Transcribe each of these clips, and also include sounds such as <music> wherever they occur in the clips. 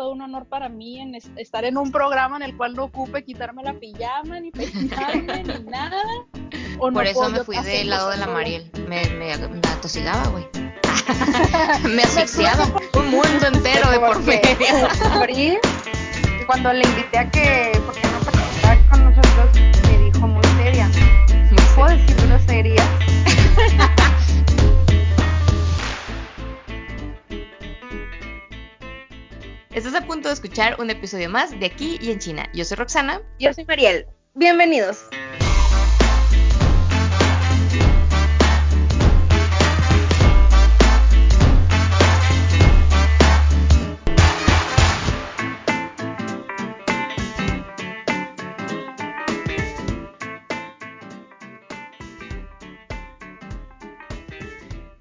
todo un honor para mí en estar en un programa en el cual no ocupe quitarme la pijama, ni peinarme, ni <laughs> nada. Por eso me fui del lado de la Mariel. Me, me, me atosigaba, güey. <laughs> me asfixiaba. un mundo entero de por medio. <laughs> cuando le invité a que, porque no participaba con nosotros, me dijo muy seria. ¿Puedo decirlo seria? Estás a punto de escuchar un episodio más de Aquí y en China. Yo soy Roxana. Yo soy Mariel. Bienvenidos.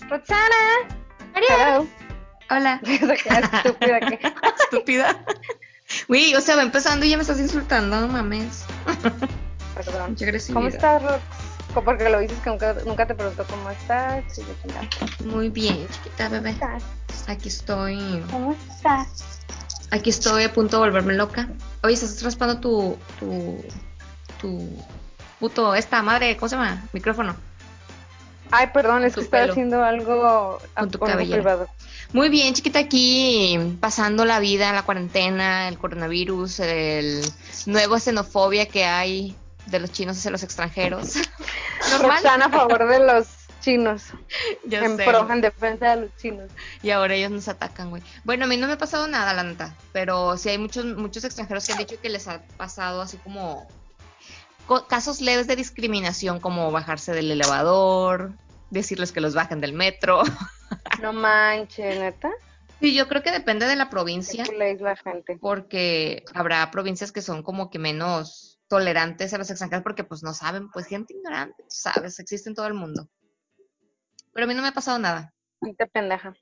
Roxana. Mariel. Hola. <laughs> <laughs> estúpida. Uy, o sea, va empezando y ya me estás insultando, no mames. Perdón. ¿Cómo estás, Rox? Porque lo dices que nunca, nunca te preguntó cómo estás. Muy bien, chiquita bebé. ¿Cómo estás? Aquí estoy. ¿Cómo estás? Aquí estoy a punto de volverme loca. Oye, estás raspando tu. tu. tu. puto. esta madre, ¿cómo se llama? Micrófono. Ay, perdón, es que estaba haciendo algo con tu cabello. Muy bien, chiquita, aquí pasando la vida, la cuarentena, el coronavirus, el nuevo xenofobia que hay de los chinos hacia los extranjeros. <laughs> Están a favor de los chinos. en pro, en defensa de los chinos. Y ahora ellos nos atacan, güey. Bueno, a mí no me ha pasado nada, la neta. Pero sí hay muchos, muchos extranjeros que han dicho que les ha pasado así como casos leves de discriminación, como bajarse del elevador, decirles que los bajen del metro. <laughs> No manches, neta. Sí, yo creo que depende de la provincia. la gente. Porque habrá provincias que son como que menos tolerantes a los extranjeros porque pues no saben, pues gente ignorante, sabes, existe en todo el mundo. Pero a mí no me ha pasado nada. Te pendeja.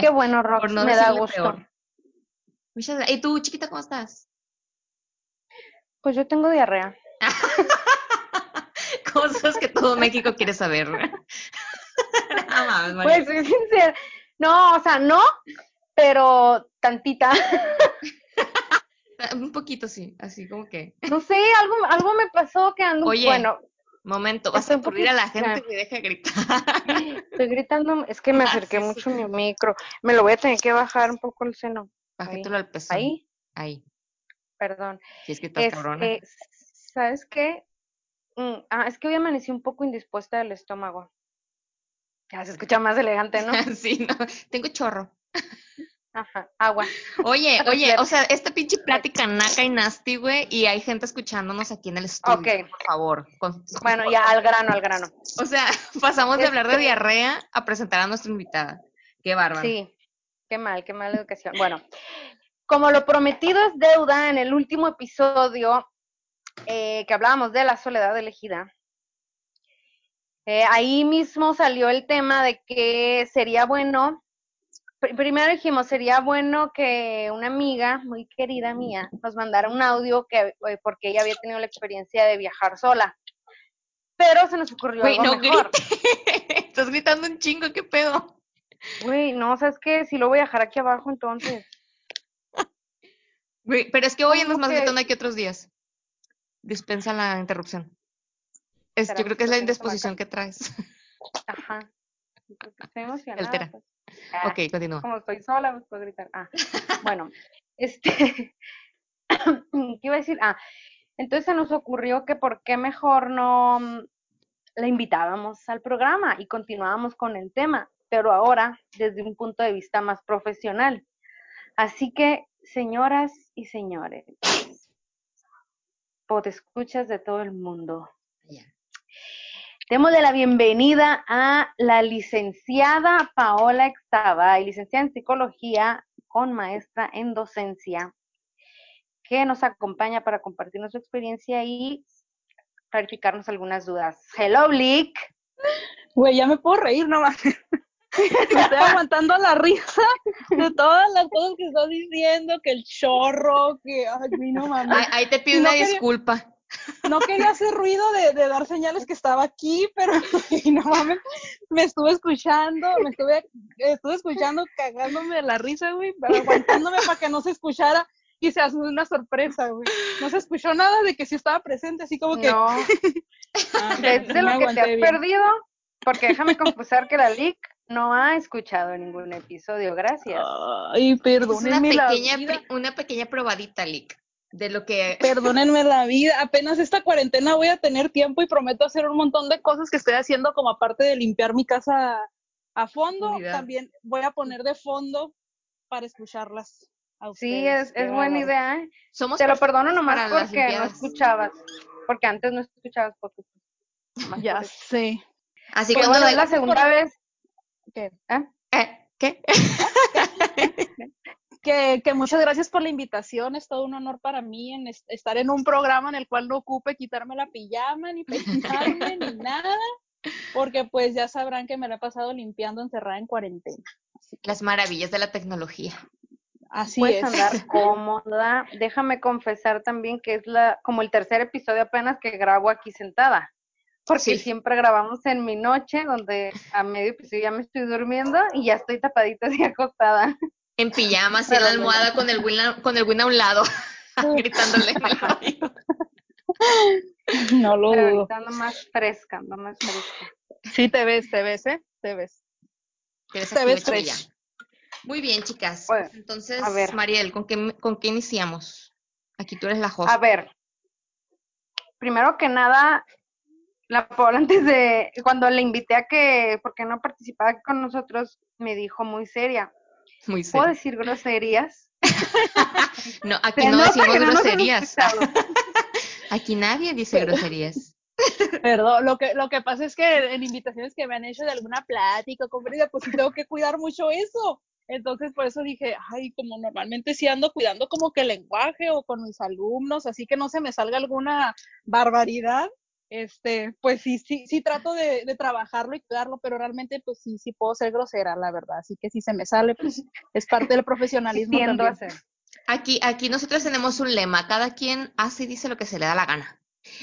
Qué bueno, <laughs> Rox, me da gusto. ¿Y tú, chiquita, cómo estás? Pues yo tengo diarrea. <laughs> Cosas que todo México quiere saber. <laughs> pues soy sincera. No, o sea, no, pero tantita. <laughs> Un poquito sí, así como que. No sé, algo, algo me pasó que ando. Oye, bueno. Momento, vas a ocurrir a la gente que deja gritar. Estoy gritando, es que me acerqué mucho a mi micro. Me lo voy a tener que bajar un poco el seno. Bájatelo al peso. Ahí. Ahí. Perdón. Si es que estás cabrona. Este, ¿Sabes qué? Mm, ah, es que hoy amanecí un poco indispuesta del estómago. Ya se escucha más elegante, ¿no? <laughs> sí, no. Tengo chorro. Ajá, agua. Oye, <laughs> oye, o sea, esta pinche plática naca y nasty, güey, y hay gente escuchándonos aquí en el estudio, Ok. por favor. bueno, ya al grano, al grano. O sea, <laughs> pasamos de hablar de Este diarrea a presentar a nuestra invitada. Qué bárbaro. Sí, qué mal, qué mala educación. Bueno, como lo prometido es deuda, en el último episodio eh, que hablábamos de la soledad elegida, eh, ahí mismo salió el tema de que sería bueno, pr- primero dijimos, sería bueno que una amiga muy querida mía nos mandara un audio que, eh, porque ella había tenido la experiencia de viajar sola. Pero se nos ocurrió algo no mejor. <laughs> Estás gritando un chingo, qué pedo. Güey, no, ¿sabes qué? Si lo voy a dejar aquí abajo, entonces. <laughs> Güey, pero es que hoy andas ¿Cómo más que? gritando que otros días. Dispensa la interrupción. Es, yo creo que es la indisposición que traes. <laughs> Ajá. Estoy emocionada. Altera. pues. Ah, ok, continúa. Como estoy sola, pues puedo gritar. Ah, bueno, <laughs> este, <coughs> ¿qué iba a decir? Ah, entonces se nos ocurrió que por qué mejor no mm, la invitábamos al programa y continuábamos con el tema, pero ahora desde un punto de vista más profesional. Así que, señoras y señores, escuchas de todo el mundo, Ya. Démosle la bienvenida a la licenciada Paola Extabay, licenciada en psicología con maestra en docencia, que nos acompaña para compartirnos su experiencia y clarificarnos algunas dudas. Hello, Lick. Güey, ya me puedo reír nomás. <laughs> Estoy aguantando la risa de todas las cosas que estás diciendo, que el chorro, que ay, no mames. Ahí, ahí te pido No una quería- disculpa. no quería hacer ruido de, de dar señales que estaba aquí, pero <laughs> y no mames, me estuve escuchando, me estuve, estuve escuchando cagándome de la risa, güey, pero aguantándome para que no se escuchara y se hace una sorpresa, güey. No se escuchó nada de que sí estaba presente, así como que... No, <laughs> Ah, es de lo que te has bien. perdido, porque déjame confesar que la LIC no ha escuchado ningún episodio, gracias. Ay, una perdónenme la pequeña, vida. una pequeña probadita, Lick, de lo que... <laughs> Perdónenme la vida, apenas esta cuarentena voy a tener tiempo y prometo hacer un montón de cosas que estoy haciendo como aparte de limpiar mi casa a fondo, Unidad. también voy a poner de fondo para escucharlas. a Sí, es, es buena idea, ¿eh? Somos Te lo perdono nomás porque no escuchabas, porque antes no escuchabas. Nomás Ya sé. Así Que cuando... bueno, es la segunda vez. ¿Qué? ¿eh? ¿Eh? ¿Qué? <laughs> Que, que muchas gracias por la invitación, es todo un honor para mí en es- estar en un programa en el cual no ocupe quitarme la pijama, ni peinarme, ni <laughs> nada, porque pues ya sabrán que me la he pasado limpiando encerrada en cuarentena. Las maravillas de la tecnología. Así Puedes es. andar <laughs> cómoda. Déjame confesar también que es la como el tercer episodio apenas que grabo aquí sentada. Porque Sí. siempre grabamos en mi noche, donde a medio episodio ya me estoy durmiendo y ya estoy tapadita así <laughs> acostada. En pijama, así en la almohada, con el win a, con el win a un lado, <laughs> gritándole. <laughs> No lo Pero dudo. ando más fresca, ando más fresca. Sí, te ves, te ves, ¿eh? Te ves. Te ves fresh. Muy bien, chicas. Bueno, Entonces, a ver. Mariel, ¿con qué, ¿con qué iniciamos? Aquí tú eres la host. A ver, primero que nada, la Paula antes de, cuando le invité a que, porque no participaba con nosotros, me dijo muy seria, Muy ¿puedo serio. decir groserías? <laughs> No, aquí no decimos no groserías. <laughs> Aquí nadie dice groserías. <laughs> Perdón, lo que, lo que pasa es que en invitaciones que me han hecho de alguna plática o conferencia, pues tengo que cuidar mucho eso. Entonces, por eso dije, ay, como normalmente sí ando cuidando como que el lenguaje o con mis alumnos, así que no se me salga alguna barbaridad, este, pues sí, sí, sí trato de, de trabajarlo y cuidarlo, pero realmente pues sí, sí puedo ser grosera, la verdad. Así que si se me sale, pues es parte del profesionalismo Tiendo a también. ser. Aquí, aquí nosotros tenemos un lema, cada quien hace y dice lo que se le da la gana.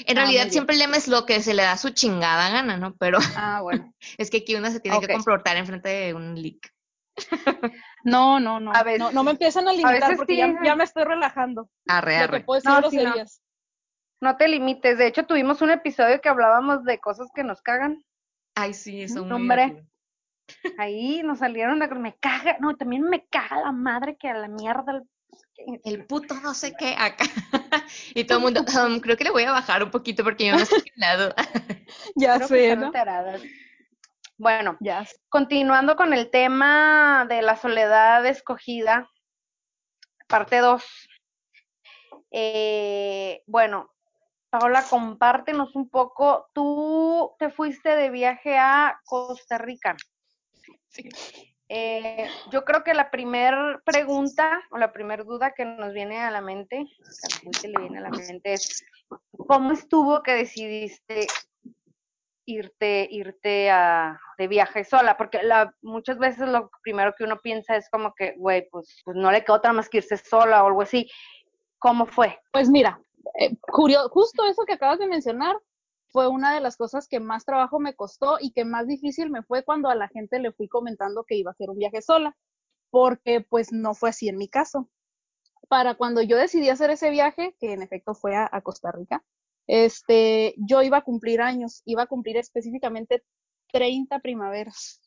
En Ah, realidad siempre el lema es lo que se le da su chingada gana, ¿no? Pero Ah, bueno. <laughs> es que aquí una se tiene que comportar enfrente de un leak. No, no, no. A veces- no, no me empiezan a limitar porque sí. ya, ya me estoy relajando. Arre, arre. puedo decir No, sí, no. groserías. No te limites, de hecho tuvimos un episodio que hablábamos de cosas que nos cagan. Ay, sí, eso muy Hombre. Ahí nos salieron de me caga, no, también me caga la madre que a la mierda. el- El puto no sé qué acá. <laughs> y todo el mundo, "Um, creo que le voy a bajar un poquito porque yo no estoy <laughs> nada. Ya Creo sé, están ¿no? enteradas. Bueno, Ya continuando con el tema de la soledad escogida, parte 2. bueno, Paola, compártenos un poco. Tú te fuiste de viaje a Costa Rica. Sí. Eh, yo creo que la primera pregunta o la primera duda que nos viene a la mente, que a la gente le viene a la mente es, ¿cómo estuvo que decidiste irte, irte a, de viaje sola? Porque la, muchas veces lo primero que uno piensa es como que, güey, pues, pues no le queda otra más que irse sola o algo así. ¿Cómo fue? Pues mira, eh, curio- justo eso que acabas de mencionar fue una de las cosas que más trabajo me costó y que más difícil me fue cuando a la gente le fui comentando que iba a hacer un viaje sola, porque pues no fue así en mi caso. Para cuando yo decidí hacer ese viaje, que en efecto fue a, a Costa Rica, este, yo iba a cumplir años, iba a cumplir específicamente 30 primaveras.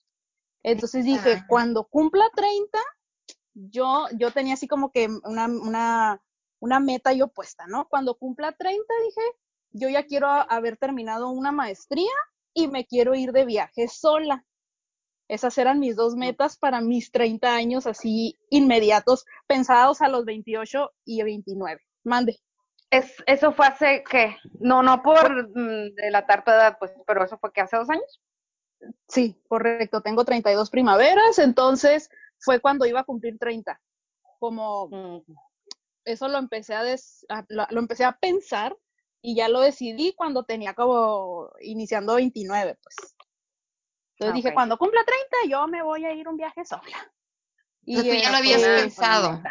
Entonces dije, cuando cumpla 30, yo, yo tenía así como que una, una, una meta yo puesta, ¿no? Cuando cumpla 30, dije, yo ya quiero haber terminado una maestría y me quiero ir de viaje sola. Esas eran mis dos metas para mis 30 años así inmediatos, pensados a los 28 y 29. Mande. Es, eso fue hace, ¿qué? No, no por mm, delatar tu edad, pues, pero eso fue que hace dos años. Sí, correcto, tengo 32 primaveras, entonces fue cuando iba a cumplir 30. Como Mm. Eso lo empecé a, des- a- lo, lo empecé a pensar y ya lo decidí cuando tenía como iniciando 29, pues. Entonces Ah, dije, cuando cumpla 30 yo me voy a ir un viaje sola. Sea, tú ya lo este, habías Una- pensado.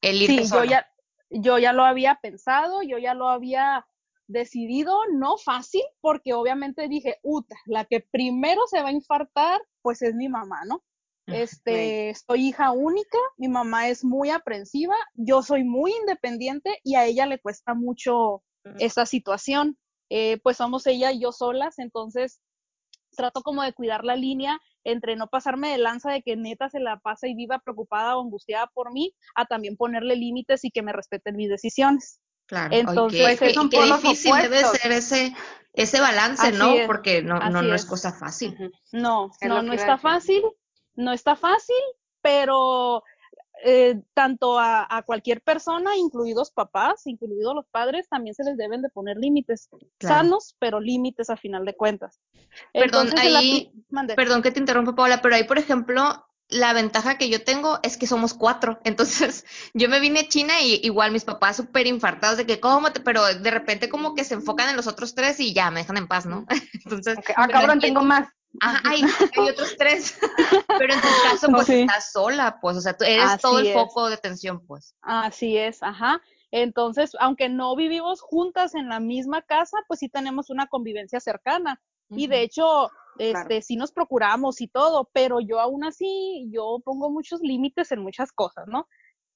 El Sí, yo ya, yo ya lo había pensado, yo ya lo había decidido, no fácil, porque obviamente dije, uta, la que primero se va a infartar, pues es mi mamá, ¿no? Este, soy hija única, mi mamá es muy aprensiva, yo soy muy independiente y a ella le cuesta mucho esa situación. Eh, pues somos ella y yo solas, entonces trato como de cuidar la línea entre no pasarme de lanza de que neta se la pasa y viva preocupada o angustiada por mí, a también ponerle límites y que me respeten mis decisiones. Claro, entonces qué, qué, difícil debe ser ese, ese balance, ¿no? Porque no, no, no es. cosa fácil. No, no, no está fácil, no está fácil, pero eh, tanto a, cualquier persona, incluidos papás, incluidos los padres, también se les deben de poner límites sanos, pero límites a final de cuentas. Perdón, ahí, perdón que te interrumpa, Paula, pero ahí, por ejemplo, la ventaja que yo tengo es que somos cuatro. Entonces, <laughs> yo me vine a China y igual mis papás súper infartados de que, ¿cómo? pero de repente como que se enfocan en los otros tres y ya me dejan en paz, ¿no? <laughs> Entonces, ah, cabrón, tengo más. Ajá, hay, hay, otros tres. <laughs> Pero en tu caso, pues estás sola, pues, o sea, tú eres todo el foco de atención, pues. Así es, ajá. Entonces, aunque no vivimos juntas en la misma casa, pues sí tenemos una convivencia cercana. Y de hecho, este, sí nos procuramos y todo, pero yo aún así, yo pongo muchos límites en muchas cosas, ¿no?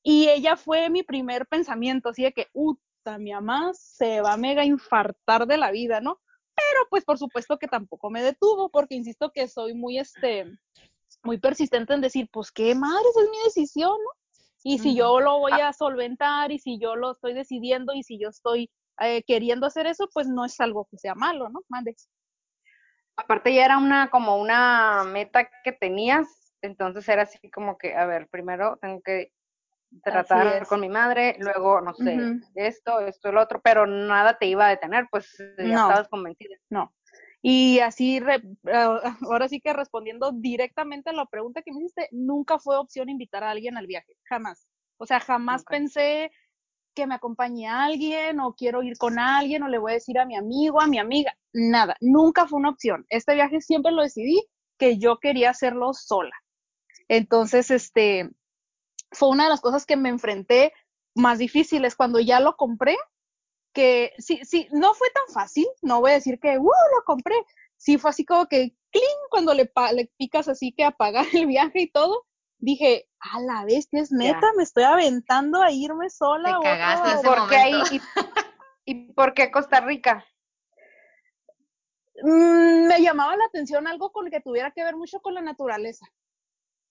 Y ella fue mi primer pensamiento, así de que, uta, mi mamá se va a mega infartar de la vida, ¿no? Pero pues por supuesto que tampoco me detuvo, porque insisto que soy muy, este, muy persistente en decir, pues qué madre, esa es mi decisión, ¿no? Y si yo lo voy ah. a solventar y si yo lo estoy decidiendo y si yo estoy eh, queriendo hacer eso, pues no es algo que sea malo, ¿no? Mandes. Aparte ya era una, como una meta que tenías, entonces era así como que, a ver, primero tengo que tratar con mi madre, luego, no sé, esto, esto, el otro, pero nada te iba a detener, pues ya estabas convencida. No. Y así, ah, <laughs> ahora sí que respondiendo directamente a la pregunta que me hiciste, nunca fue opción invitar a alguien al viaje, jamás. O sea, jamás pensé que me acompañe a alguien o quiero ir con alguien o le voy a decir a mi amigo, a mi amiga, nada, nunca fue una opción. Este viaje siempre lo decidí que yo quería hacerlo sola. Entonces, este, fue una de las cosas que me enfrenté más difíciles cuando ya lo compré, que sí, sí, no fue tan fácil, no voy a decir que, uh, lo compré, sí fue así como que, cling, cuando le, le picas así que apagar el viaje y todo, dije, a la bestia, es neta, me estoy aventando a irme sola. Te cagaste ese ¿Por qué ahí? <laughs> ¿Y, por qué Costa Rica? Mm, me llamaba la atención algo con que tuviera que ver mucho con la naturaleza.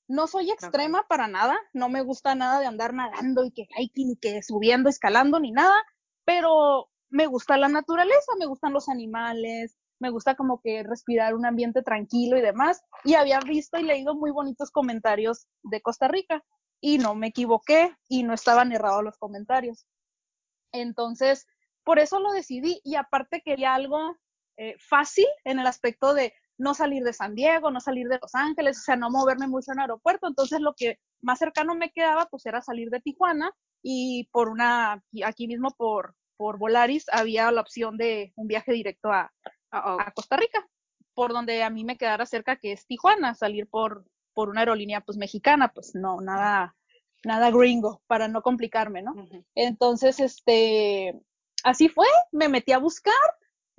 No soy extrema para nada, no me gusta nada de andar nadando y que hiking y que subiendo, escalando ni nada, pero me gusta la naturaleza, me gustan los animales, me gusta como que respirar un ambiente tranquilo y demás. Y había visto y leído muy bonitos comentarios de Costa Rica y no me equivoqué y no estaban errados los comentarios. Entonces, por eso lo decidí y aparte quería algo eh, fácil en el aspecto de no salir de San Diego, no salir de Los Ángeles, o sea, no moverme mucho en aeropuerto. Entonces, lo que más cercano me quedaba, pues era salir de Tijuana y por una, aquí mismo por, por Volaris, había la opción de un viaje directo a, a Costa Rica, por donde a mí me quedara cerca, que es Tijuana, salir por, por una aerolínea pues mexicana, pues no, nada, nada gringo, para no complicarme, ¿no? Entonces, este, así fue, me metí a buscar,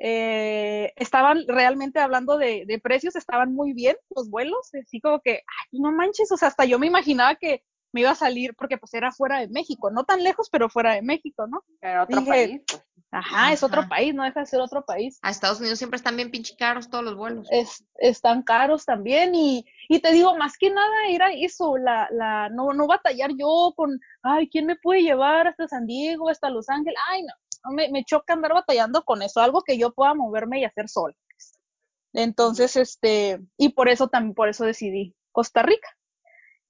eh, estaban realmente hablando de, precios, estaban muy bien los vuelos, así como que, ay, no manches, o sea, hasta yo me imaginaba que me iba a salir porque pues era fuera de México, no tan lejos, pero fuera de México, ¿no? Pero otro país. Pues. Ajá, es otro país, no deja de ser otro país. A Estados Unidos siempre están bien pinche caros todos los vuelos. Es, están caros también y, y te digo, más que nada era eso, la, la, no, no batallar yo con, ay, ¿quién me puede llevar hasta San Diego, hasta Los Ángeles? Ay, no, me, choca andar batallando con eso, algo que yo pueda moverme y hacer sola. Entonces, este, y por eso también, por eso decidí Costa Rica.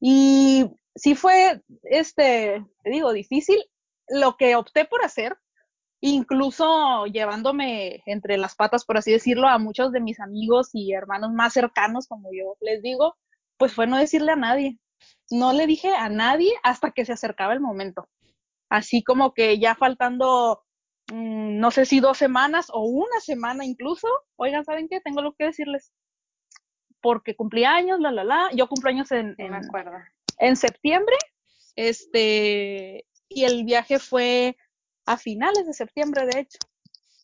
Y sí fue, este, te digo, difícil lo que opté por hacer, incluso llevándome entre las patas, por así decirlo, a muchos de mis amigos y hermanos más cercanos, como yo les digo, pues fue no decirle a nadie. No le dije a nadie hasta que se acercaba el momento. Así como que ya faltando Mm, no sé si dos semanas o una semana incluso. Oigan, ¿saben qué? Tengo lo que decirles. Porque cumplí años, la, la, la. Yo cumplo años en, en, septiembre. Este, y el viaje fue a finales de septiembre, de hecho.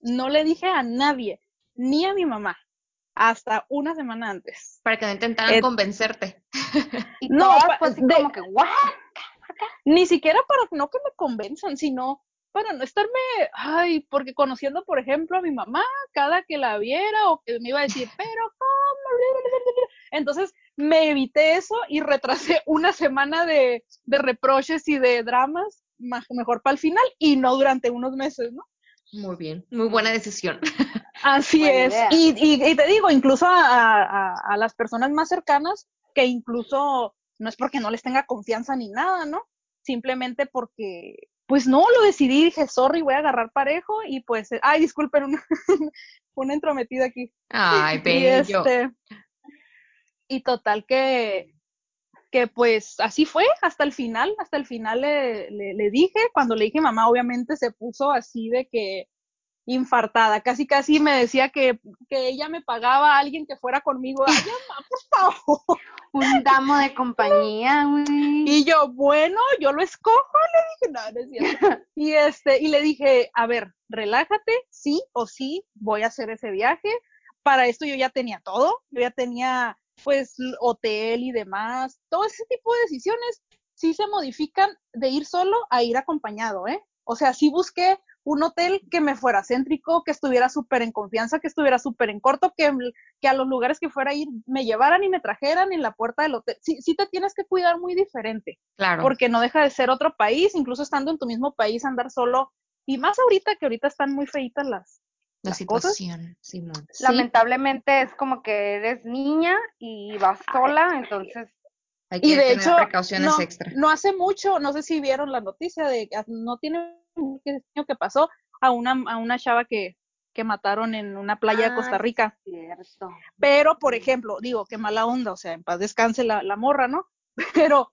no le dije a nadie, ni a mi mamá, hasta una semana antes. Para que no intentaran Eh, convencerte. <laughs> Y No, fue así de- como que, ¿what? Ni siquiera para no que me convenzan, sino para no estarme, ay, porque conociendo, por ejemplo, a mi mamá, cada que la viera o que me iba a decir, pero ¿cómo? <laughs> Entonces me evité eso y retrasé una semana de, de reproches y de dramas, ma- mejor para el final y no durante unos meses, ¿no? Muy bien, muy buena decisión. <laughs> Así Buena es. Y, y- y te digo, incluso a, a- a- a las personas más cercanas, que incluso no es porque no les tenga confianza ni nada, ¿no? Simplemente porque, pues no, lo decidí, dije, sorry, voy a agarrar parejo y pues, eh, ay, disculpen, una, <laughs> una entrometida aquí. Ay, <laughs> Y bello. este, y total que, que pues así fue hasta el final, hasta el final le, le, le dije, cuando le dije mamá, obviamente se puso así de que infartada, casi casi me decía que, que ella me pagaba a alguien que fuera conmigo, ay mamá, por favor. Un damo de compañía, güey. Y yo, bueno, yo lo escojo, le dije, no, no es cierto. <laughs> Y este, y le dije, a ver, relájate, sí o sí, voy a hacer ese viaje. Para esto yo ya tenía todo, yo ya tenía pues hotel y demás, todo ese tipo de decisiones sí se modifican de ir solo a ir acompañado, ¿eh? O sea, sí busqué un hotel que me fuera céntrico, que estuviera súper en confianza, que estuviera súper en corto, que, que a los lugares que fuera a ir me llevaran y me trajeran en la puerta del hotel. Sí, sí te tienes que cuidar muy diferente Claro. porque no deja de ser otro país, incluso estando en tu mismo país, andar solo, y más ahorita que ahorita están muy feitas las, la las cosas. situación, Simón. Sí, Lamentablemente es como que eres niña y vas sola, entonces Hay que y de tener hecho, precauciones no, extra. no hace mucho, no sé si vieron la noticia de que no tiene que pasó a una, a una chava que, que mataron en una playa de Costa Ah, Rica. cierto. Pero, por ejemplo, digo, qué mala onda, o sea, en paz descanse la, la morra, ¿no? <laughs> Pero,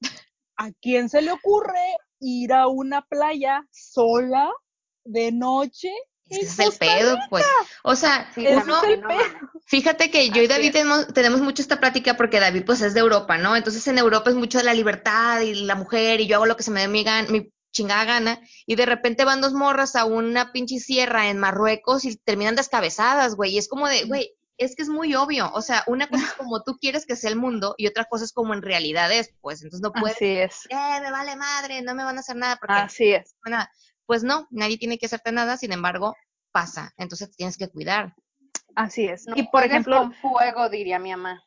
¿a quién se le ocurre ir a una playa sola de noche? Ese es el Costa pedo, pues. O sea, Sí, uno, es el no pedo. mames. Fíjate que yo y David tenemos, tenemos mucho esta plática porque David pues es de Europa, ¿no? Entonces en Europa es mucho de la libertad y la mujer y yo hago lo que se me dé mi, mi chingada gana y de repente van dos morras a una pinche sierra en Marruecos y terminan descabezadas, güey. Y es como de, güey, es que es muy obvio. O sea, una cosa es <laughs> como tú quieres que sea el mundo y otra cosa es como en realidad es, pues. Entonces no puedes, Así es. eh, me vale madre, no me van a hacer nada porque Así es. no, nada. Pues no, nadie tiene que hacerte nada, sin embargo, pasa. Entonces te tienes que cuidar. Así es. No y por ejemplo, con fuego, diría mi mamá.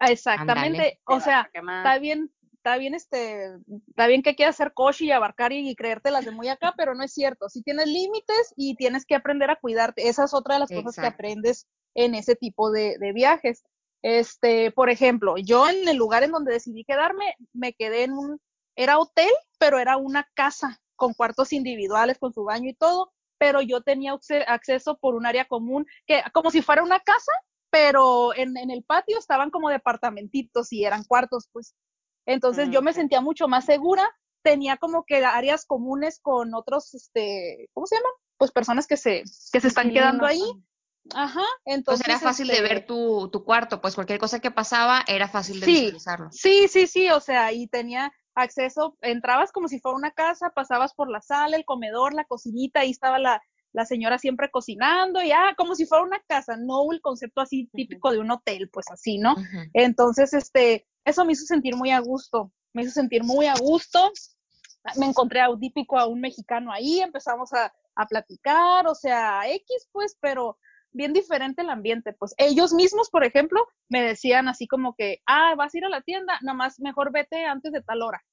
exactamente, o sea, está bien, está bien este, está bien que quieras ser coche y abarcar y, y creértelas de muy acá, <laughs> pero no es cierto. Si tienes límites y tienes que aprender a cuidarte. Esa es otra de las cosas que aprendes en ese tipo de, de viajes. Este, por ejemplo, yo en el lugar en donde decidí quedarme, me quedé en un, era hotel, pero era una casa con cuartos individuales, con su baño y todo, pero yo tenía acce- acceso por un área común, que como si fuera una casa, pero en, en el patio estaban como departamentitos y eran cuartos, pues. Entonces yo me Mm, ok. sentía mucho más segura, tenía como que áreas comunes con otros, este, ¿cómo se llaman? Pues personas que se, que se están quedando ahí. Ajá, Pues entonces. era fácil de este, ver tu, tu cuarto, pues cualquier cosa que pasaba era fácil de Sí. visualizarlo. Sí, sí, sí, o sea, y tenía acceso, entrabas como si fuera una casa, pasabas por la sala, el comedor, la cocinita, ahí estaba la, la señora siempre cocinando, y ah, como si fuera una casa, no el concepto así típico de un hotel, pues así, ¿no? Entonces, este, eso me hizo sentir muy a gusto, me hizo sentir muy a gusto. Me encontré a típico a un mexicano ahí, empezamos a, a platicar, o sea, X, pues, pero bien diferente el ambiente. Pues ellos mismos, por ejemplo, me decían así como que, ah, vas a ir a la tienda, nada más mejor vete antes de tal hora,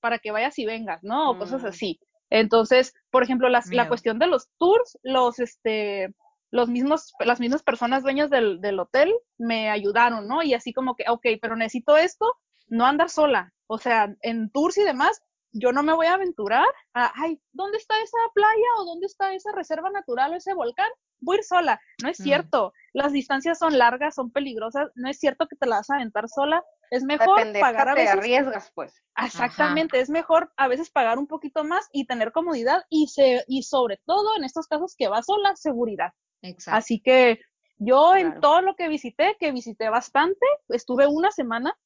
para que vayas y vengas, ¿no? O cosas Mm. así. Entonces, por ejemplo, las, la cuestión de los tours, los, este, los mismos, las mismas personas dueñas del, del hotel me ayudaron, ¿no? Y así como que, ok, pero necesito esto, no andar sola. O sea, en tours y demás, yo no me voy a aventurar a, ay, ¿dónde está esa playa o dónde está esa reserva natural o ese volcán? Voy a ir sola. No es Mm. cierto. Las distancias son largas, son peligrosas. No es cierto que te la vas a aventar sola. Es mejor pagar a te veces arriesgas, pues. Exactamente, es mejor a veces pagar un poquito más y tener comodidad y, se, y sobre todo en estos casos que va sola, seguridad. Exacto. Así que yo en todo lo que visité, que visité bastante, estuve una semana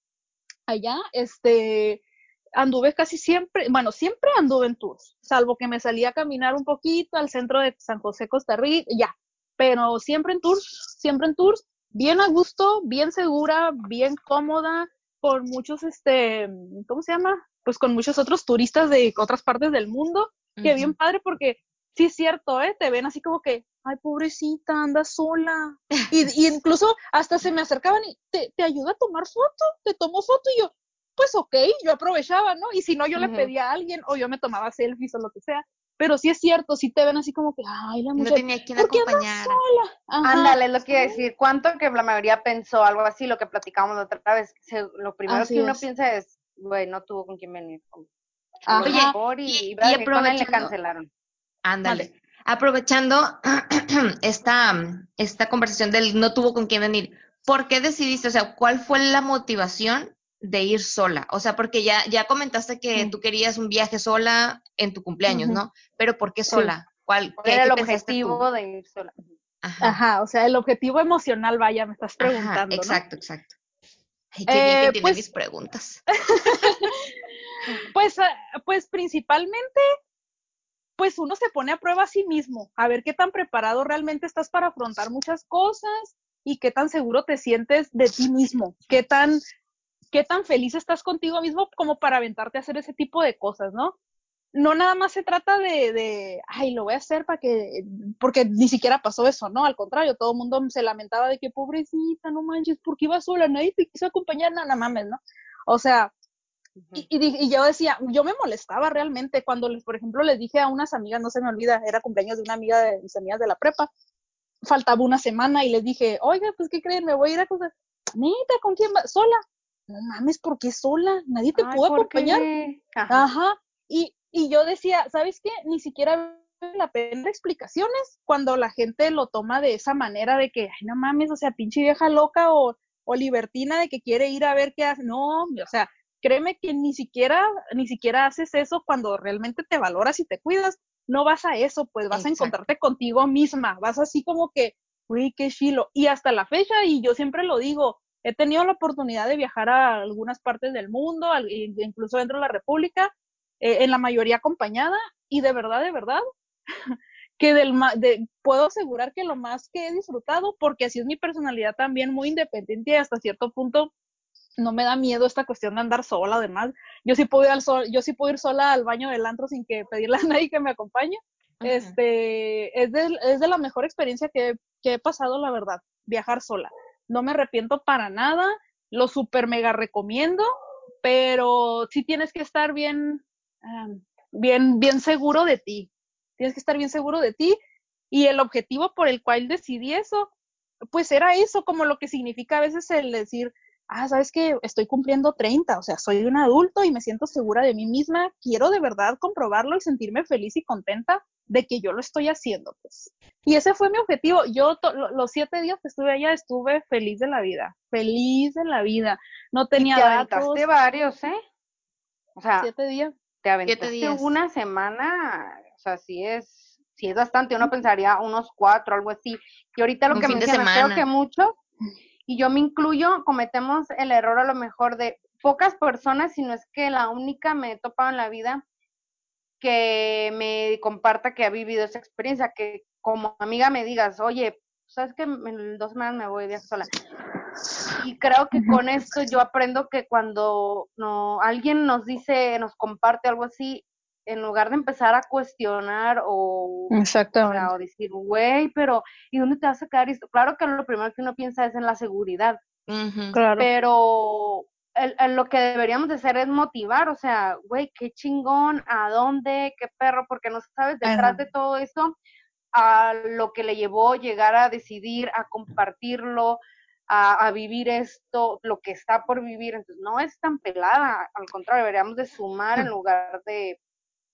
allá, este, anduve casi siempre, bueno, siempre anduve en tours, salvo que me salía a caminar un poquito al centro de San José, Costa Rica, ya. pero siempre en tours, siempre en tours, bien a gusto, bien segura, bien cómoda, con muchos, este, ¿cómo se llama? Pues con muchos otros turistas de otras partes del mundo, que bien padre porque sí es cierto, ¿eh? Te ven así como que, ay, pobrecita, anda sola. <laughs> Y, y incluso hasta se me acercaban y, ¿te, te ayuda a tomar foto? ¿Te tomo foto? Y yo, pues ok, yo aprovechaba, ¿no? Y si no, yo le pedía a alguien o yo me tomaba selfies o lo que sea. Pero sí es cierto, sí te ven así como que, ay, la mujer, no tenía quien ¿por qué acompañar. Ándale, lo que iba a decir. ¿Cuánto que la mayoría pensó algo así, lo que platicamos la otra vez? Se- lo primero Así que uno es. piensa es, güey, no tuvo con quién venir. Ajá. Oye, y, y- y él, le aprovechando- cancelaron. Ándale. Aprovechando <clears throat> esta, esta conversación del no tuvo con quién venir, ¿por qué decidiste? O sea, ¿cuál fue la motivación de ir sola? O sea, porque ya, ya comentaste que tú querías un viaje sola en tu cumpleaños. ¿no? Pero ¿por qué Sí. sola? ¿Cuál, ¿Cuál qué, era el tú? objetivo de ir sola? Ajá, Ajá, o sea, el objetivo emocional, vaya, me estás ajá, preguntando, ¿no? exacto, exacto. Ay, qué bien que Eh, entiende pues- mis preguntas. <laughs> Pues, ah, pues principalmente, pues uno se pone a prueba a sí mismo, a ver qué tan preparado realmente estás para afrontar muchas cosas y qué tan seguro te sientes de ti mismo, qué tan, qué tan feliz estás contigo mismo como para aventarte a hacer ese tipo de cosas, ¿no? No nada más se trata de, de ay, lo voy a hacer para que, porque ni siquiera pasó eso, ¿no? Al contrario, todo el mundo se lamentaba de que pobrecita, no manches, porque iba sola, nadie te quiso acompañar, no, no mames, ¿no? O sea, y, y yo decía, yo me molestaba realmente cuando, les, por ejemplo, les dije a unas amigas, no se me olvida, era cumpleaños de una amiga de mis amigas de la prepa, faltaba una semana y les dije, oiga, pues, ¿qué creen? Me voy a ir a cosas. Neta, ¿con quién va? ¿Sola? No mames, ¿por qué sola? Nadie te Ay, pudo ¿por acompañar. Ajá. Ajá. Y, y yo decía, ¿sabes qué? Ni siquiera la pena explicaciones cuando la gente lo toma de esa manera de que, ay, no mames, o sea, pinche vieja loca o, o libertina de que quiere ir a ver qué hace. No, o sea, créeme que ni siquiera, ni siquiera haces eso cuando realmente te valoras y te cuidas. No vas a eso, pues vas a encontrarte contigo misma. Vas así como que, uy, qué chilo. Y hasta la fecha, y yo siempre lo digo, he tenido la oportunidad de viajar a algunas partes del mundo, incluso dentro de la República, eh, en la mayoría acompañada, y de verdad, de verdad, <laughs> que del ma- de, puedo asegurar que lo más que he disfrutado, porque así es mi personalidad también muy independiente y hasta cierto punto no me da miedo esta cuestión de andar sola, además, yo sí puedo ir al sol, yo sí puedo ir sola al baño del antro sin que pedirle <laughs> a nadie que me acompañe. Este, es de, es de la mejor experiencia que, que he pasado, la verdad, viajar sola. No me arrepiento para nada, lo super mega recomiendo, pero sí tienes que estar bien, um, bien, bien seguro de ti. Tienes que estar bien seguro de ti y el objetivo por el cual decidí eso, pues era eso, como lo que significa a veces el decir, ah, sabes que estoy cumpliendo 30, o sea, soy un adulto y me siento segura de mí misma, quiero de verdad comprobarlo y sentirme feliz y contenta de que yo lo estoy haciendo, pues. Y ese fue mi objetivo. Yo los siete días que estuve allá estuve feliz de la vida, feliz de la vida. No Y tenía te datos. aventaste varios, ¿eh? O sea, Siete días. te aventaste días. una semana, o sea, sí es, sí es bastante, uno pensaría unos cuatro, algo así. Y ahorita lo Un que mencionas, creo que muchos, y yo me incluyo, cometemos el error a lo mejor de pocas personas, si no es que la única me he topado en la vida que me comparta que ha vivido esa experiencia, que como amiga me digas, oye, sabes que en dos semanas me voy de sola. Y creo que con esto yo aprendo que cuando no, alguien nos dice, nos comparte algo así, en lugar de empezar a cuestionar o, o, Exactamente. sea, o decir, güey, pero ¿y dónde te vas a quedar esto? Claro que lo primero que uno piensa es en la seguridad. Claro. pero el, el lo que deberíamos de hacer es motivar, o sea, güey, qué chingón, a dónde, qué perro, porque no sabes detrás Ajá. de todo eso a lo que le llevó llegar a decidir, a compartirlo, a, a vivir esto, lo que está por vivir. Entonces, no es tan pelada, al contrario, deberíamos de sumar en lugar de...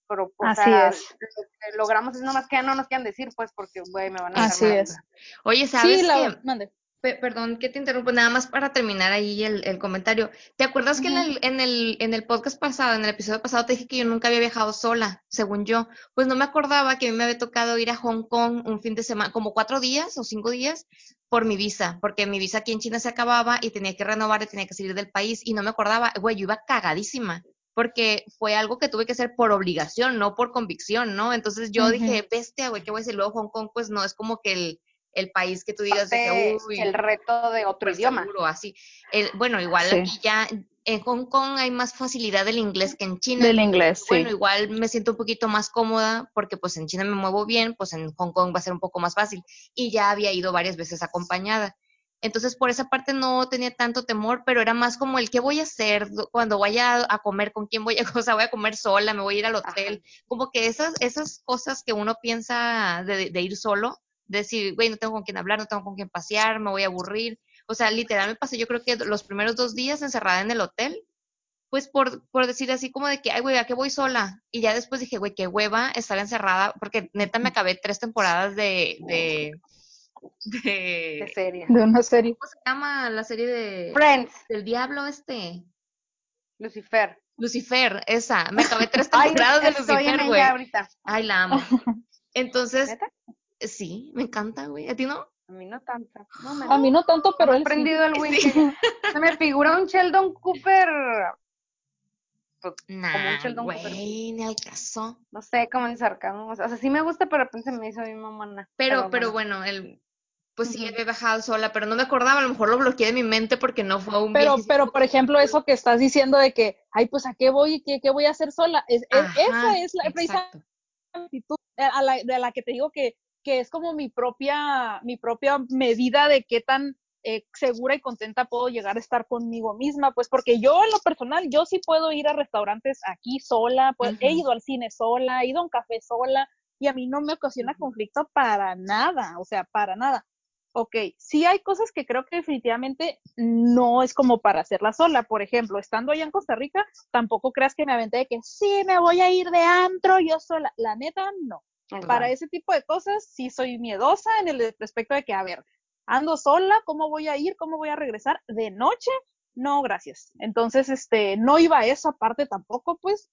O Así es. lo que logramos es nomás que ya no nos quieran decir, pues, porque, güey, me van a Así es. Oye, ¿sabes Sí, la, qué? mande. Pe- perdón que te interrumpo, nada más para terminar ahí el, el comentario. ¿Te acuerdas que en el, en, el, en el podcast pasado, en el episodio pasado, te dije que yo nunca había viajado sola, según yo? Pues no me acordaba que a mí me había tocado ir a Hong Kong un fin de semana, como cuatro días o cinco días, por mi visa, porque mi visa aquí en China se acababa y tenía que renovar y tenía que salir del país y no me acordaba, güey, yo iba cagadísima. Porque fue algo que tuve que hacer por obligación, no por convicción, ¿no? Entonces yo dije, bestia, güey, ¿qué voy a decir? Luego Hong Kong, pues no es como que el, el país que tú digas de que, uy, el reto de otro súper idioma. seguro, así. El, bueno, igual Sí. aquí ya en Hong Kong hay más facilidad del inglés que en China. Del inglés, sí. Bueno, igual me siento un poquito más cómoda porque pues en China me muevo bien, pues en Hong Kong va a ser un poco más fácil. Y ya había ido varias veces acompañada. Entonces por esa parte no tenía tanto temor, pero era más como el qué voy a hacer cuando vaya a comer, con quién voy a, <laughs> o sea, voy a comer sola, me voy a ir al hotel. Como que esas, esas cosas que uno piensa de, de ir solo, decir, güey, no tengo con quién hablar, no tengo con quién pasear, me voy a aburrir. O sea, literal me pasé yo creo que los primeros dos días encerrada en el hotel, pues por, por decir así como de que, ay, güey, ¿a qué voy sola? Y ya después dije, güey, qué hueva estar encerrada, porque neta me acabé tres temporadas de, de, De de, serie. De una serie. ¿cómo se llama la serie de, Friends, del diablo este? Lucifer. Lucifer, esa, me acabé <laughs> tres Ay, temporadas de Lucifer, güey. Ay, la amo. <laughs> Entonces, ¿Neta? Sí, me encanta, güey. ¿A ti no? A mí no tanto. No <gasps> me A mí no tanto, pero he él sí. prendido el win. <laughs> Se me figura un Sheldon Cooper, pues, Nah, Sheldon Cooper. güey, ni al caso. no sé, como en sarcasmo. O sea, sí me gusta, pero de repente se me hizo bien mamona. Pero, pero bueno, el, pues sí, Ujú. había bajado sola, pero no me acordaba, a lo mejor lo bloqueé de mi mente porque no fue un Pero, viaje- pero, por ejemplo, eso que estás diciendo de que, ay, pues, ¿a qué voy? ¿Qué, qué voy a hacer sola? Es, es- Ajá, esa es la, actitud a la, de la que te digo que, que es como mi propia, mi propia medida de qué tan eh, segura y contenta puedo llegar a estar conmigo misma, pues porque yo en lo personal, yo sí puedo ir a restaurantes aquí sola, pues he ido al cine sola, he ido a un café sola y a mí no me ocasiona conflicto para nada, o sea, para nada. Ok, sí hay cosas que creo que definitivamente no es como para hacerla sola. Por ejemplo, estando allá en Costa Rica, tampoco creas que me aventé de que sí, me voy a ir de antro yo sola. La neta, no. Para ese tipo de cosas sí soy miedosa en el respecto de que, a ver, ando sola, ¿cómo voy a ir? ¿Cómo voy a regresar? ¿De noche? No, gracias. Entonces, este, no iba a esa parte tampoco, pues.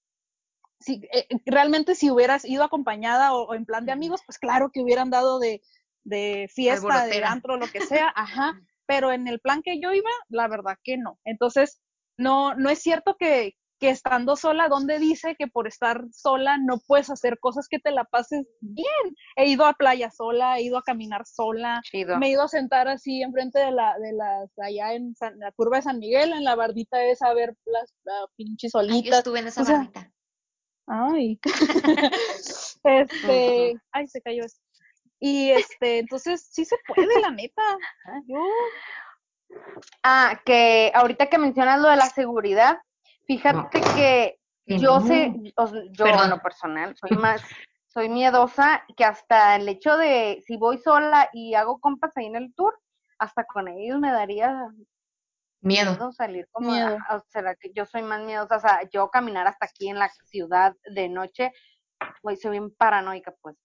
Si, eh, realmente si hubieras ido acompañada o, o en plan de amigos, pues claro que hubieran dado de, de fiesta, de Alborotera. antro, lo que sea, ajá, <laughs> pero en el plan que yo iba, la verdad que no. Entonces, no, no es cierto que, que estando sola, donde dice que por estar sola no puedes hacer cosas que te la pases bien. He ido a playa sola, he ido a caminar sola, Chido. me he ido a sentar así enfrente de la, de las, allá en San- la curva de San Miguel, en la bardita esa, a ver las la pinches Ay, yo estuve en esa o sea, bardita. Ay. <laughs> este, ay, se cayó esto. Y este, entonces sí se puede, la neta. Yo, Ah, que ahorita que mencionas lo de la seguridad, fíjate que Que yo no. sé, o sea, yo Perdón. en lo personal, soy <laughs> más, soy miedosa que hasta el hecho de si voy sola y hago compas ahí en el tour, hasta con ellos me daría Miedo. miedo salir como, Miedo. ah, o sea, que yo soy más miedosa, o sea, yo caminar hasta aquí en la ciudad de noche, güey, soy bien paranoica, pues.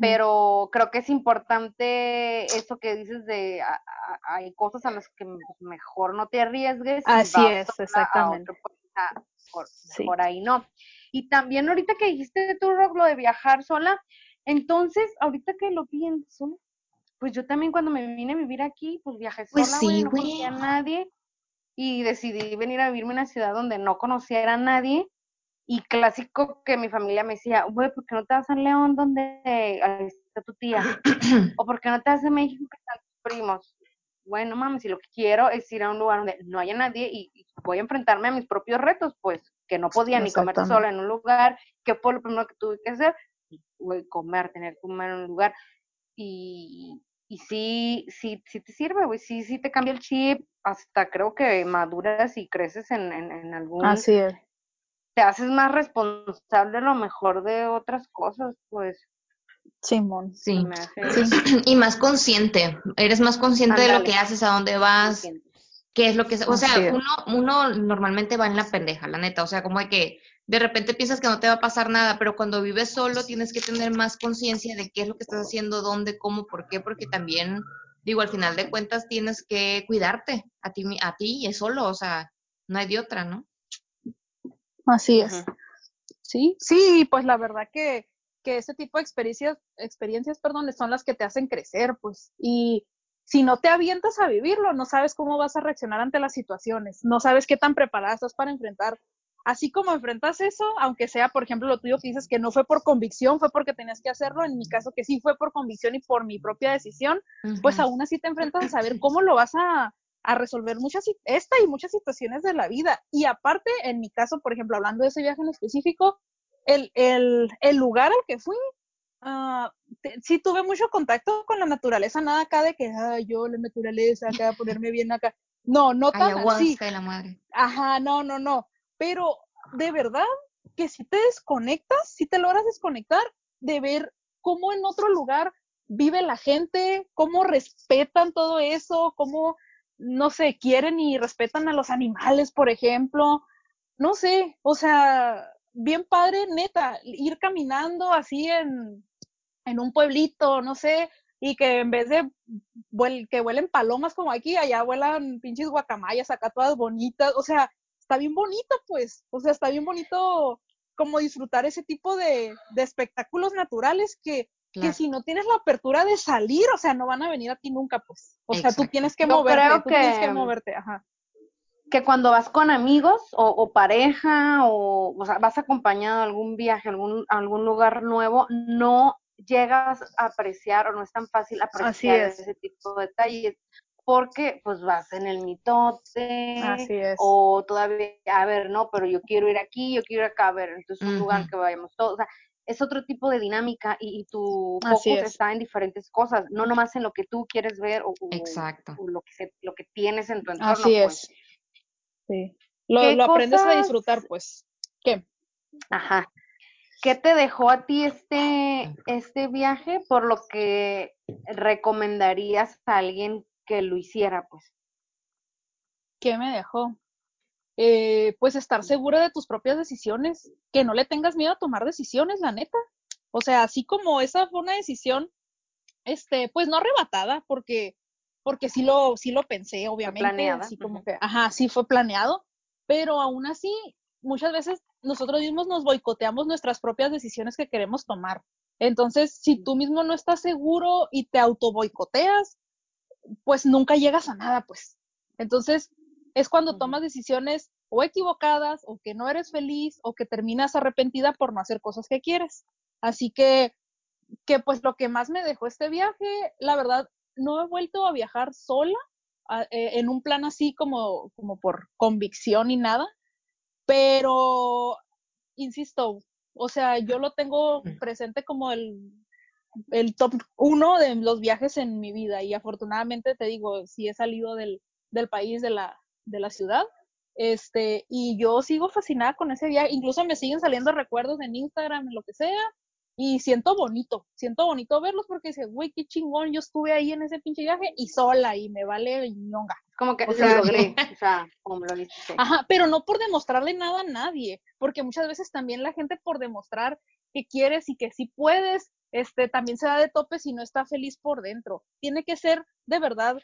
Pero creo que es importante eso que dices de a- a- hay cosas a las que pues, mejor no te arriesgues. Así es, sola exactamente. otro ah, por, Sí. por ahí no. Y también ahorita que dijiste tú, Rock, lo de viajar sola, entonces, ahorita que lo pienso, pues yo también cuando me vine a vivir aquí, pues viajé sola, Pues sí, no conocía a nadie y decidí venir a vivirme en una ciudad donde no conociera a nadie. Y clásico que mi familia me decía, güey, ¿por qué no te vas a León donde está tu tía? <clears throat> ¿O por qué no te vas a México que están tus primos? Bueno, mami, si lo que quiero es ir a un lugar donde no haya nadie y, y voy a enfrentarme a mis propios retos, pues, que no podía ni comer sola en un lugar, que fue lo primero que tuve que hacer, güey, comer, tener que comer en un lugar. Y, y sí, sí, sí te sirve, güey, sí, sí te cambia el chip, hasta creo que maduras y creces en, en, en algún Así es. Te haces más responsable a lo mejor de otras cosas, pues. Simón. Sí. me hace Sí. <clears throat> Y más consciente. Eres más consciente de lo que haces, a dónde vas, consciente. qué es lo que... O Así sea, es. uno, uno normalmente va en la pendeja, la neta. O sea, como de que de repente piensas que no te va a pasar nada, pero cuando vives solo tienes que tener más conciencia de qué es lo que estás haciendo, dónde, cómo, por qué, porque también, digo, al final de cuentas tienes que cuidarte a ti, mi- a ti es solo, o sea, no hay de otra, ¿no? Así es. Sí, sí, pues la verdad que, que ese tipo de experiencias, experiencias, perdón, son las que te hacen crecer, pues. Y si no te avientas a vivirlo, no sabes cómo vas a reaccionar ante las situaciones, no sabes qué tan preparada estás para enfrentar así como enfrentas eso, aunque sea, por ejemplo, lo tuyo que dices que no fue por convicción, fue porque tenías que hacerlo, en mi caso que sí fue por convicción y por mi propia decisión, pues aún así te enfrentas a saber cómo lo vas a, resolver muchas, esta y muchas situaciones de la vida. Y aparte, en mi caso, por ejemplo, hablando de ese viaje en específico, el, el, el lugar al que fui, uh, sí tuve mucho contacto con la naturaleza, nada acá de que, ay, yo la naturaleza, acá <laughs> ponerme bien acá. No, no tan así. la madre. Ajá, no, no, no pero de verdad que si te desconectas, si te logras desconectar de ver cómo en otro lugar vive la gente, cómo respetan todo eso, cómo, no sé, quieren y respetan a los animales, por ejemplo. No sé, o sea, bien padre, neta, ir caminando así en, en un pueblito, no sé, y que en vez de que vuelen palomas como aquí, allá vuelan pinches guacamayas acá todas bonitas, o sea, está bien bonito, pues, o sea, está bien bonito como disfrutar ese tipo de, espectáculos naturales que, que si no tienes la apertura de salir, o sea, no van a venir a ti nunca, pues. O sea, tú tienes que moverte, tú tienes que moverte, ajá. Que cuando vas con amigos o, pareja o, o sea, vas acompañado a algún viaje, a algún, algún lugar nuevo, no llegas a apreciar o no es tan fácil apreciar ese tipo de detalles porque pues vas en el mitote Así es. o todavía, a ver, no, pero yo quiero ir aquí, yo quiero ir acá, a ver, entonces un lugar que vayamos todos, o sea, es otro tipo de dinámica y, tu focus está en diferentes cosas, no nomás en lo que tú quieres ver o, Exacto. lo, que lo que tienes en tu entorno. Así pues. es. Sí. Lo, lo aprendes a disfrutar, pues. ¿Qué? Ajá. ¿Qué te dejó a ti este, este viaje por lo que recomendarías a alguien que lo hiciera, pues. ¿Qué me dejó? Eh, pues estar segura de tus propias decisiones, que no le tengas miedo a tomar decisiones, la neta. O sea, así como esa fue una decisión, este, pues no arrebatada, porque, porque sí lo, sí lo pensé, obviamente, así como que, ajá, sí fue planeado, pero aún así, muchas veces nosotros mismos nos boicoteamos nuestras propias decisiones que queremos tomar. Entonces, si tú mismo no estás seguro y te auto boicoteas, pues nunca llegas a nada, pues. Entonces, es cuando tomas decisiones o equivocadas, o que no eres feliz, o que terminas arrepentida por no hacer cosas que quieres. Así que, que pues lo que más me dejó este viaje, la verdad, no he vuelto a viajar sola, eh, en un plan así como, como por convicción y nada, pero, insisto, o sea, yo lo tengo presente como el el top uno de los viajes en mi vida y afortunadamente te digo, si he salido del, del país, de la, de la ciudad, este, y yo sigo fascinada con ese viaje, incluso me siguen saliendo recuerdos en Instagram, en lo que sea, y siento bonito, siento bonito verlos porque dice, güey, qué chingón, yo estuve ahí en ese pinche viaje y sola y me vale ñonga. Como que o sea, lo logré, <laughs> o sea, como lo viste. Ajá, pero no por demostrarle nada a nadie, porque muchas veces también la gente por demostrar que quieres y que sí puedes, este, también se da de tope si no está feliz por dentro. Tiene que ser de verdad,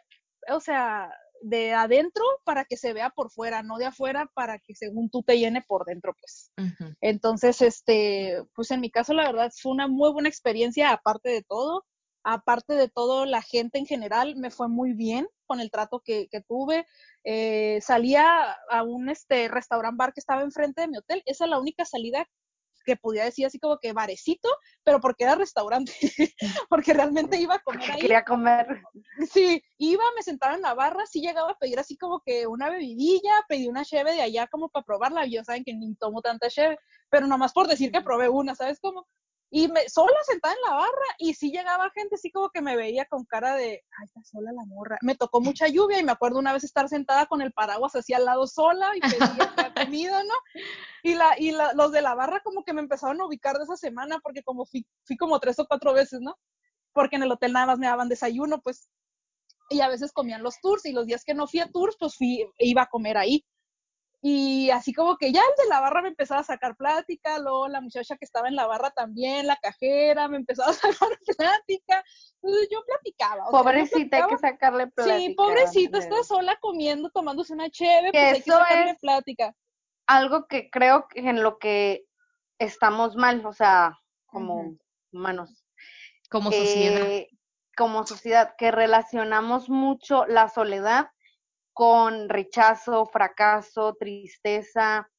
o sea, de adentro para que se vea por fuera, no de afuera para que según tú te llene por dentro, pues. Entonces, este, pues en mi caso la verdad fue una muy buena experiencia, aparte de todo, aparte de todo, la gente en general me fue muy bien con el trato que, que tuve. Eh, salía a un este, restaurant bar que estaba enfrente de mi hotel. Esa es la única salida que podía decir así como que barecito, pero porque era restaurante, <laughs> porque realmente iba a comer <laughs> ahí. Quería comer. Sí, iba, me sentaba en la barra, sí llegaba a pedir así como que una bebidilla, pedí una cheve de allá como para probarla, yo saben que ni tomo tanta cheve, pero nomás por decir que probé una, ¿sabes cómo? Y me, sola sentada en la barra, y sí llegaba gente así como que me veía con cara de, ay, está sola la morra. Me tocó mucha lluvia y me acuerdo una vez estar sentada con el paraguas así al lado sola y pedía la <laughs> comida, ¿no? Y, la, y la, los de la barra como que me empezaron a ubicar de esa semana porque como fui, fui como tres o cuatro veces, ¿no? Porque en el hotel nada más me daban desayuno, pues, y a veces comían los tours y los días que no fui a tours, pues fui, iba a comer ahí. Y así como que ya el de la barra me empezaba a sacar plática, luego la muchacha que estaba en la barra también, la cajera, me empezaba a <laughs> sacar plática. Entonces yo platicaba. pobrecita, hay que sacarle plática. Sí, pobrecita, está sola comiendo, tomándose una cheve, pues hay que sacarle plática. Algo que creo que en lo que estamos mal, o sea, como humanos. Como sociedad. Como sociedad, que relacionamos mucho la soledad con rechazo, fracaso, tristeza,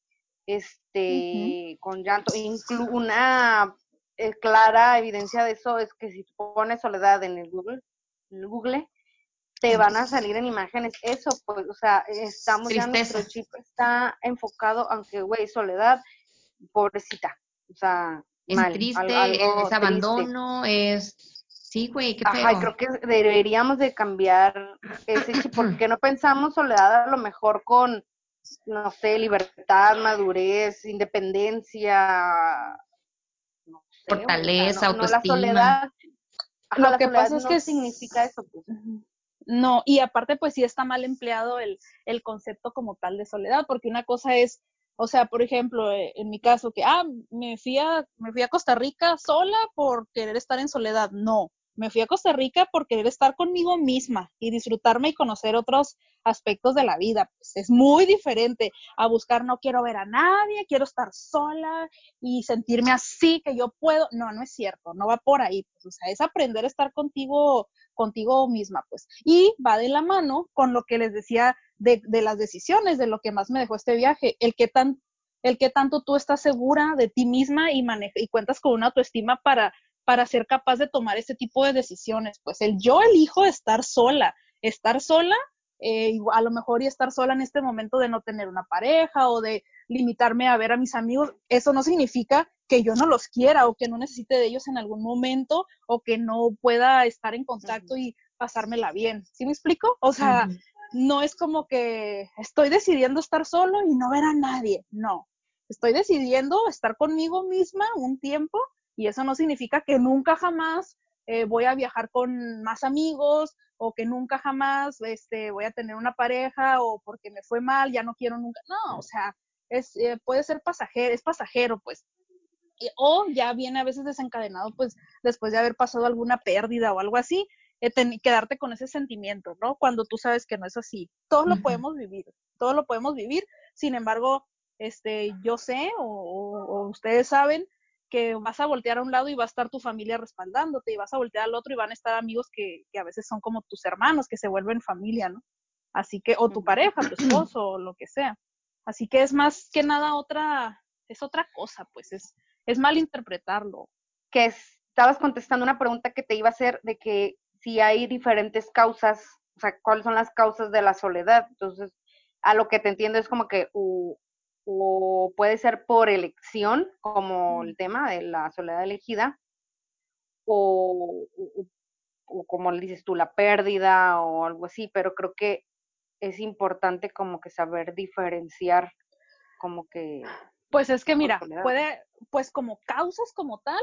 este, con llanto. Inclu una eh, clara evidencia de eso es que si pones soledad en el Google, en el Google, te van a salir en imágenes eso, pues, o sea, estamos ya nuestro chip está enfocado, aunque, güey, soledad, pobrecita, o sea, es triste, es abandono, es, sí, güey, qué feo. Ajá, creo que deberíamos de cambiar ese chip, porque <clears throat> no pensamos soledad a lo mejor con, no sé, libertad, madurez, independencia, fortaleza, autoestima. la soledad, lo que pasa es que significa eso, pues. No, y aparte pues sí está mal empleado el, el concepto como tal de soledad, porque una cosa es, o sea, por ejemplo, eh, en mi caso, que, ah, me fui a, me fui a Costa Rica sola por querer estar en soledad. No, me fui a Costa Rica por querer estar conmigo misma y disfrutarme y conocer otros aspectos de la vida. Pues es muy diferente a buscar no quiero ver a nadie, quiero estar sola y sentirme así que yo puedo. No, no es cierto, no va por ahí. Pues, o sea, es aprender a estar contigo contigo misma, pues. Y va de la mano con lo que les decía de, de las decisiones, de lo que más me dejó este viaje, el que tan el que tanto tú estás segura de ti misma y, maneja, y cuentas con una autoestima para, para ser capaz de tomar este tipo de decisiones. Pues el yo elijo estar sola, estar sola, eh, a lo mejor y estar sola en este momento de no tener una pareja o de limitarme a ver a mis amigos, eso no significa que yo no los quiera o que no necesite de ellos en algún momento o que no pueda estar en contacto y pasármela bien. ¿Sí me explico? O sea, no es como que estoy decidiendo estar solo y no ver a nadie, no. Estoy decidiendo estar conmigo misma un tiempo y eso no significa que nunca jamás eh, voy a viajar con más amigos o que nunca jamás este, voy a tener una pareja o porque me fue mal, ya no quiero nunca. No, o sea, es, eh, puede ser pasajero, es pasajero, pues o ya viene a veces desencadenado, pues después de haber pasado alguna pérdida o algo así, eh, quedarte con ese sentimiento, ¿no? Cuando tú sabes que no es así. Todos lo podemos vivir, todos lo podemos vivir. Sin embargo, este, yo sé o, ustedes saben que vas a voltear a un lado y va a estar tu familia respaldándote y vas a voltear al otro y van a estar amigos que, que a veces son como tus hermanos, que se vuelven familia, ¿no? Así que, o tu pareja, tu esposo, o lo que sea. Así que es más que nada otra, es otra cosa, pues es, es mal interpretarlo. Que estabas contestando una pregunta que te iba a hacer de que si hay diferentes causas, o sea, cuáles son las causas de la soledad. Entonces, a lo que te entiendo es como que o, puede ser por elección, como el tema de la soledad elegida, o, o, como le dices tú, la pérdida o algo así, pero creo que es importante como que saber diferenciar como que pues es que mira, puede, pues como causas como tal,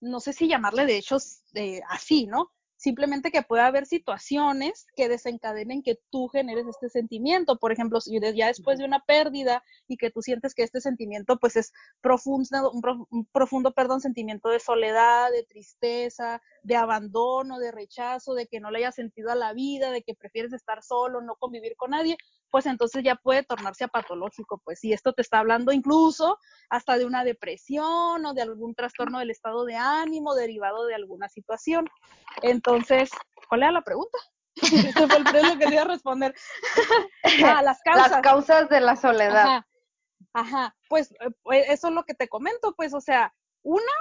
no sé si llamarle de hechos de así, ¿no? Simplemente que pueda haber situaciones que desencadenen que tú generes este sentimiento. Por ejemplo, si ya después de una pérdida y que tú sientes que este sentimiento pues es profundo, un, profundo, perdón, sentimiento de soledad, de tristeza, de abandono, de rechazo, de que no le hayas sentido a la vida, de que prefieres estar solo, no convivir con nadie, pues entonces ya puede tornarse a patológico, pues si esto te está hablando incluso hasta de una depresión o de algún trastorno del estado de ánimo derivado de alguna situación. Entonces, ¿cuál era la pregunta? <laughs> Este fue el premio que te iba a responder. <laughs> ah, las causas. Las causas de la soledad. Ajá, ajá. Pues, eh, pues eso es lo que te comento, pues, o sea, una,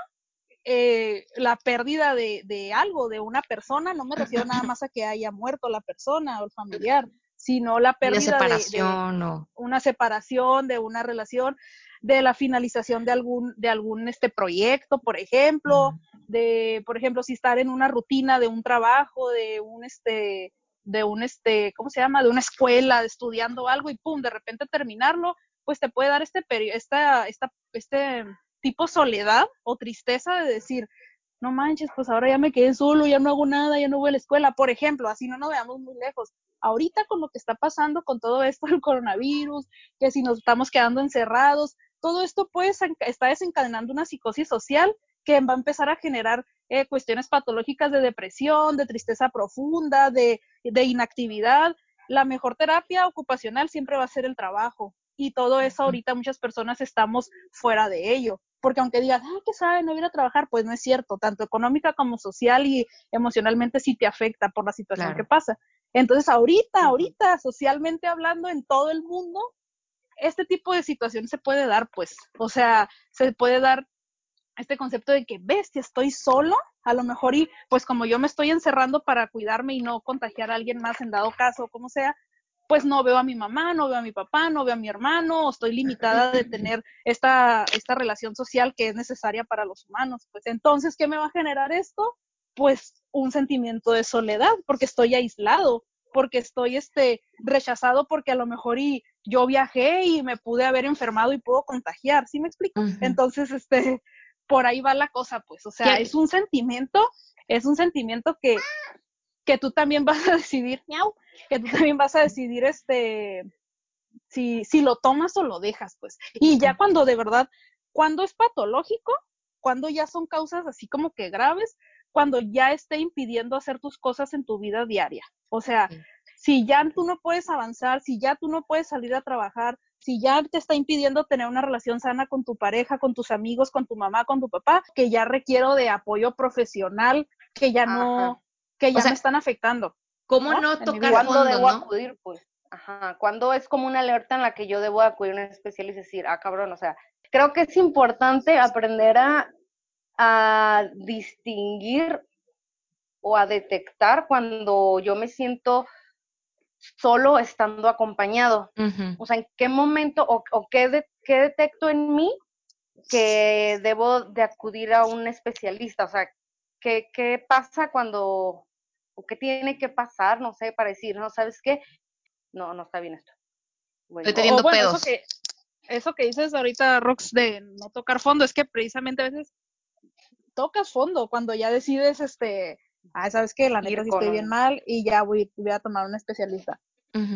eh, la pérdida de, de, algo, de una persona, no me refiero nada más a que haya muerto la persona o el familiar, sino la pérdida de, una separación, de una relación, de la finalización de algún, de algún este proyecto, por ejemplo, de, por ejemplo, si estar en una rutina de un trabajo, de un este, de un este, ¿cómo se llama? de una escuela, estudiando algo y pum, de repente terminarlo, pues te puede dar este esta, esta, este tipo soledad o tristeza de decir, no manches, pues ahora ya me quedé solo, ya no hago nada, ya no voy a la escuela, por ejemplo, así no nos veamos muy lejos. Ahorita con lo que está pasando con todo esto del coronavirus, que si nos estamos quedando encerrados, todo esto pues está desencadenando una psicosis social que va a empezar a generar eh, cuestiones patológicas de depresión, de tristeza profunda, de, de inactividad. La mejor terapia ocupacional siempre va a ser el trabajo y todo eso ahorita muchas personas estamos fuera de ello porque aunque digas, ah, ¿qué sabe? No ir a trabajar, pues no es cierto, tanto económica como social y emocionalmente sí te afecta por la situación que pasa. Entonces, ahorita, ahorita, socialmente hablando, en todo el mundo, este tipo de situación se puede dar, pues, o sea, se puede dar este concepto de que, bestia, estoy solo, a lo mejor y pues como yo me estoy encerrando para cuidarme y no contagiar a alguien más en dado caso, como sea, pues no veo a mi mamá, no veo a mi papá, no veo a mi hermano, estoy limitada de <laughs> tener esta, esta relación social que es necesaria para los humanos. Pues entonces, ¿qué me va a generar esto? Pues un sentimiento de soledad, porque estoy aislado, porque estoy este rechazado porque a lo mejor y yo viajé y me pude haber enfermado y puedo contagiar, ¿sí me explico? Entonces, este, por ahí va la cosa, pues, o sea, es un sentimiento, es un sentimiento que, que tú también <laughs> vas a decidir, miau, que tú también vas a decidir, este, si, si lo tomas o lo dejas, pues. Y ya cuando de verdad, cuando es patológico, cuando ya son causas así como que graves, cuando ya esté impidiendo hacer tus cosas en tu vida diaria. O sea, si ya tú no puedes avanzar, si ya tú no puedes salir a trabajar, si ya te está impidiendo tener una relación sana con tu pareja, con tus amigos, con tu mamá, con tu papá, que ya requiero de apoyo profesional, que ya no, que ya me están afectando. ¿Cómo no, tocar ¿Cuándo debo acudir, pues? Ajá, cuando es como una alerta en la que yo debo acudir a un especialista y decir, ah, cabrón, o sea, creo que es importante aprender a, a distinguir o a detectar cuando yo me siento solo estando acompañado. O sea, ¿en qué momento o, qué, detecto en mí que debo de acudir a un especialista? O sea, ¿qué, qué pasa cuando, o qué tiene que pasar, no sé, para decir, no, ¿sabes qué? No, no está bien esto. Estoy teniendo pedos. Eso que, eso que dices ahorita, Rox, de no tocar fondo, es que precisamente a veces tocas fondo cuando ya decides, este, ah, ¿sabes qué? La neta sí estoy bien mal y ya voy, voy a tomar un especialista.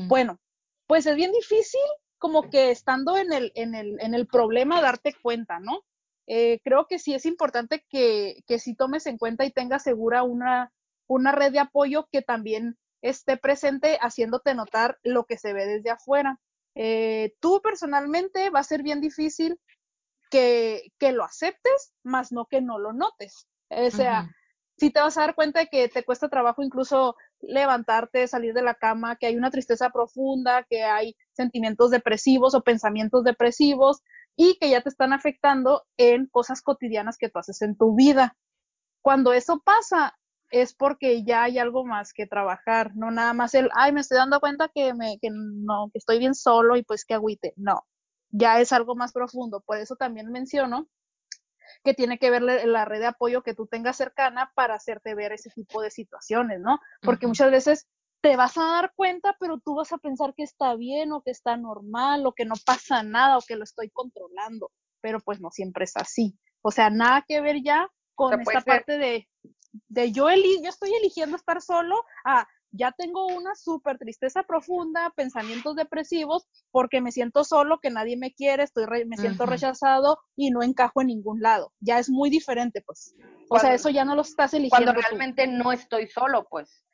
Bueno, pues es bien difícil como que estando en el, en el, en el problema darte cuenta, ¿no? Eh, creo que sí es importante que, que si tomes en cuenta y tengas segura una, una red de apoyo que también esté presente haciéndote notar lo que se ve desde afuera. Eh, tú personalmente va a ser bien difícil que, que, lo aceptes, más no que no lo notes. O sea, si te vas a dar cuenta de que te cuesta trabajo incluso levantarte, salir de la cama, que hay una tristeza profunda, que hay sentimientos depresivos o pensamientos depresivos y que ya te están afectando en cosas cotidianas que tú haces en tu vida. Cuando eso pasa, es porque ya hay algo más que trabajar, no nada más el, ay, me estoy dando cuenta que, me, que no, que estoy bien solo y pues que agüite. No, ya es algo más profundo. Por eso también menciono que tiene que ver la red de apoyo que tú tengas cercana para hacerte ver ese tipo de situaciones, ¿no? Porque muchas veces te vas a dar cuenta, pero tú vas a pensar que está bien o que está normal o que no pasa nada o que lo estoy controlando, pero pues no siempre es así. O sea, nada que ver ya con esta parte de, de yo, yo estoy eligiendo estar solo a ya tengo una súper tristeza profunda, pensamientos depresivos, porque me siento solo, que nadie me quiere, estoy me siento rechazado y no encajo en ningún lado. Ya es muy diferente, pues. O sea, eso ya no lo estás eligiendo. Cuando realmente no estoy solo, pues.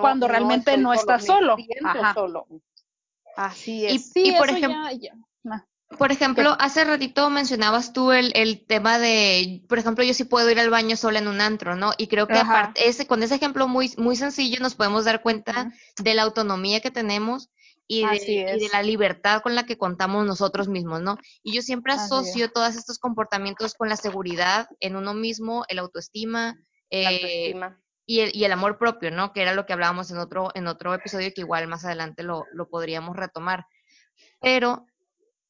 cuando realmente no, estás solo. solo. Así es. Y, por ejemplo, por ejemplo, hace ratito mencionabas tú el, el, tema de, por ejemplo, yo sí puedo ir al baño sola en un antro, ¿no? Y creo que aparte, ese, con ese ejemplo muy, muy sencillo nos podemos dar cuenta de la autonomía que tenemos y de, la libertad con la que contamos nosotros mismos, ¿no? Y yo siempre asocio todos estos comportamientos con la seguridad en uno mismo, el autoestima, eh, Y, el, y el amor propio, ¿no? Que era lo que hablábamos en otro, en otro episodio que igual más adelante lo, lo podríamos retomar. Pero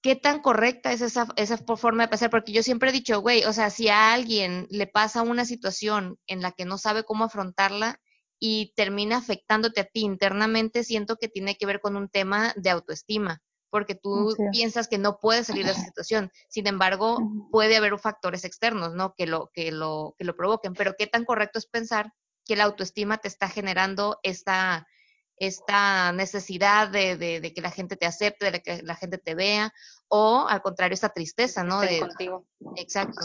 qué tan correcta es esa, esa forma de pensar, porque yo siempre he dicho, güey, o sea, si a alguien le pasa una situación en la que no sabe cómo afrontarla y termina afectándote a ti internamente, siento que tiene que ver con un tema de autoestima, porque tú piensas que no puedes salir de esa situación. Sin embargo, puede haber factores externos, ¿no? Que lo, que lo, que lo provoquen, pero qué tan correcto es pensar que la autoestima te está generando esta esta necesidad de, de, que la gente te acepte, de que la gente te vea, o al contrario, esta tristeza, ¿no? De, contigo. Exacto.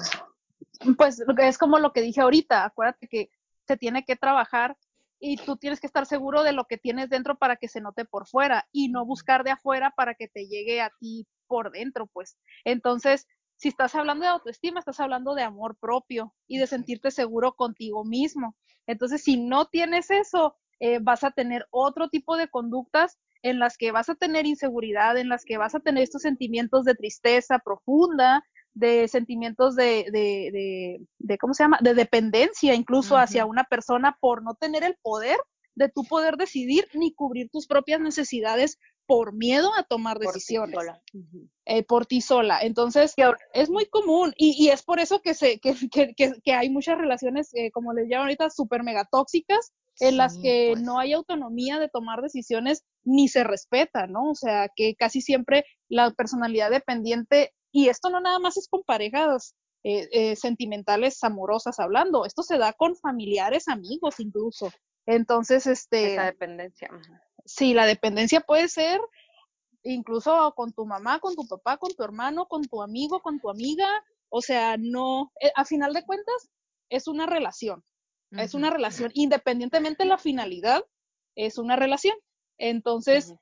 Pues es como lo que dije ahorita, acuérdate que se tiene que trabajar y tú tienes que estar seguro de lo que tienes dentro para que se note por fuera y no buscar de afuera para que te llegue a ti por dentro, pues. Entonces, si estás hablando de autoestima, estás hablando de amor propio y de sentirte seguro contigo mismo. Entonces, si no tienes eso, eh, vas a tener otro tipo de conductas en las que vas a tener inseguridad, en las que vas a tener estos sentimientos de tristeza profunda, de sentimientos de, de, de, de ¿cómo se llama? De dependencia incluso hacia una persona por no tener el poder de tu poder decidir ni cubrir tus propias necesidades por miedo a tomar decisiones eh, por ti sola. Entonces, es muy común y, y, es por eso que, se, que, que, que hay muchas relaciones, eh, como les llaman ahorita, súper mega tóxicas, en las que pues. no hay autonomía de tomar decisiones ni se respeta, ¿no? O sea, que casi siempre la personalidad dependiente, y esto no nada más es con parejas eh, eh, sentimentales, amorosas hablando, esto se da con familiares, amigos incluso. Entonces, este... Esa dependencia. Sí, la dependencia puede ser incluso con tu mamá, con tu papá, con tu hermano, con tu amigo, con tu amiga, o sea, no, eh, a final de cuentas, es una relación, es una relación, independientemente de la finalidad, es una relación. Entonces,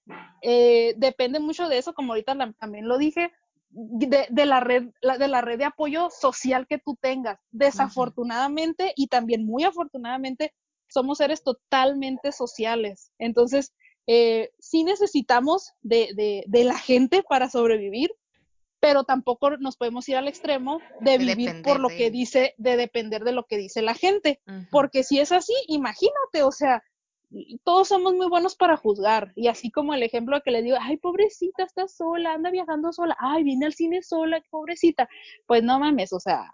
eh, depende mucho de eso, como ahorita también lo dije, de, de, la red, de la red de apoyo social que tú tengas. Desafortunadamente y también muy afortunadamente, somos seres totalmente sociales. Entonces, eh, sí necesitamos de, de, de, la gente para sobrevivir, pero tampoco nos podemos ir al extremo de, vivir por lo que dice, de depender de lo que dice la gente. Porque si es así, imagínate, o sea, todos somos muy buenos para juzgar. Y así como el ejemplo que le digo, ay, pobrecita, está sola, anda viajando sola, ay, viene al cine sola, pobrecita. Pues no mames, o sea,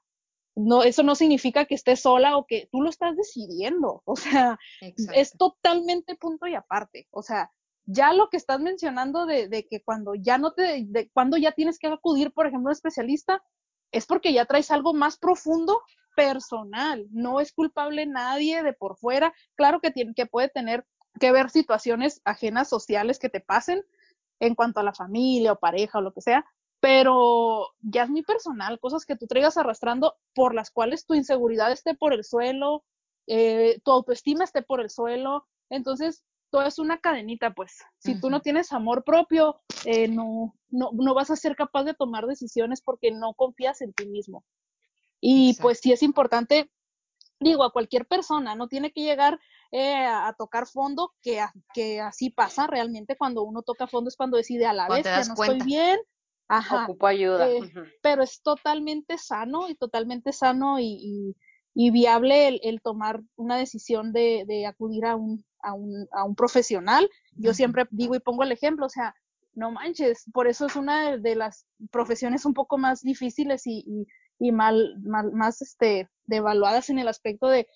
no, eso no significa que estés sola o que tú lo estás decidiendo. O sea, es totalmente punto y aparte. O sea, ya lo que estás mencionando de, que cuando ya no te, de cuando ya tienes que acudir, por ejemplo, a un especialista, es porque ya traes algo más profundo personal. No es culpable nadie de por fuera. Claro que tiene, que puede tener que ver situaciones ajenas sociales que te pasen en cuanto a la familia o pareja o lo que sea, pero ya es muy personal, cosas que tú traigas arrastrando por las cuales tu inseguridad esté por el suelo, eh, tu autoestima esté por el suelo. Entonces, todo es una cadenita, pues. Si tú no tienes amor propio, eh, no, no, no vas a ser capaz de tomar decisiones porque no confías en ti mismo. Y pues sí es importante, digo, a cualquier persona, no tiene que llegar eh, a, tocar fondo, que, que así pasa realmente cuando uno toca fondo es cuando decide a la vez, ya no estoy bien, Ajá, ocupo ayuda. Eh, pero es totalmente sano y totalmente sano y, y, viable el, el, tomar una decisión de, de acudir a un, a un, a un profesional. Yo siempre digo y pongo el ejemplo, o sea, no manches, por eso es una de, las profesiones un poco más difíciles y, y, y mal, mal, más este, devaluadas en el aspecto de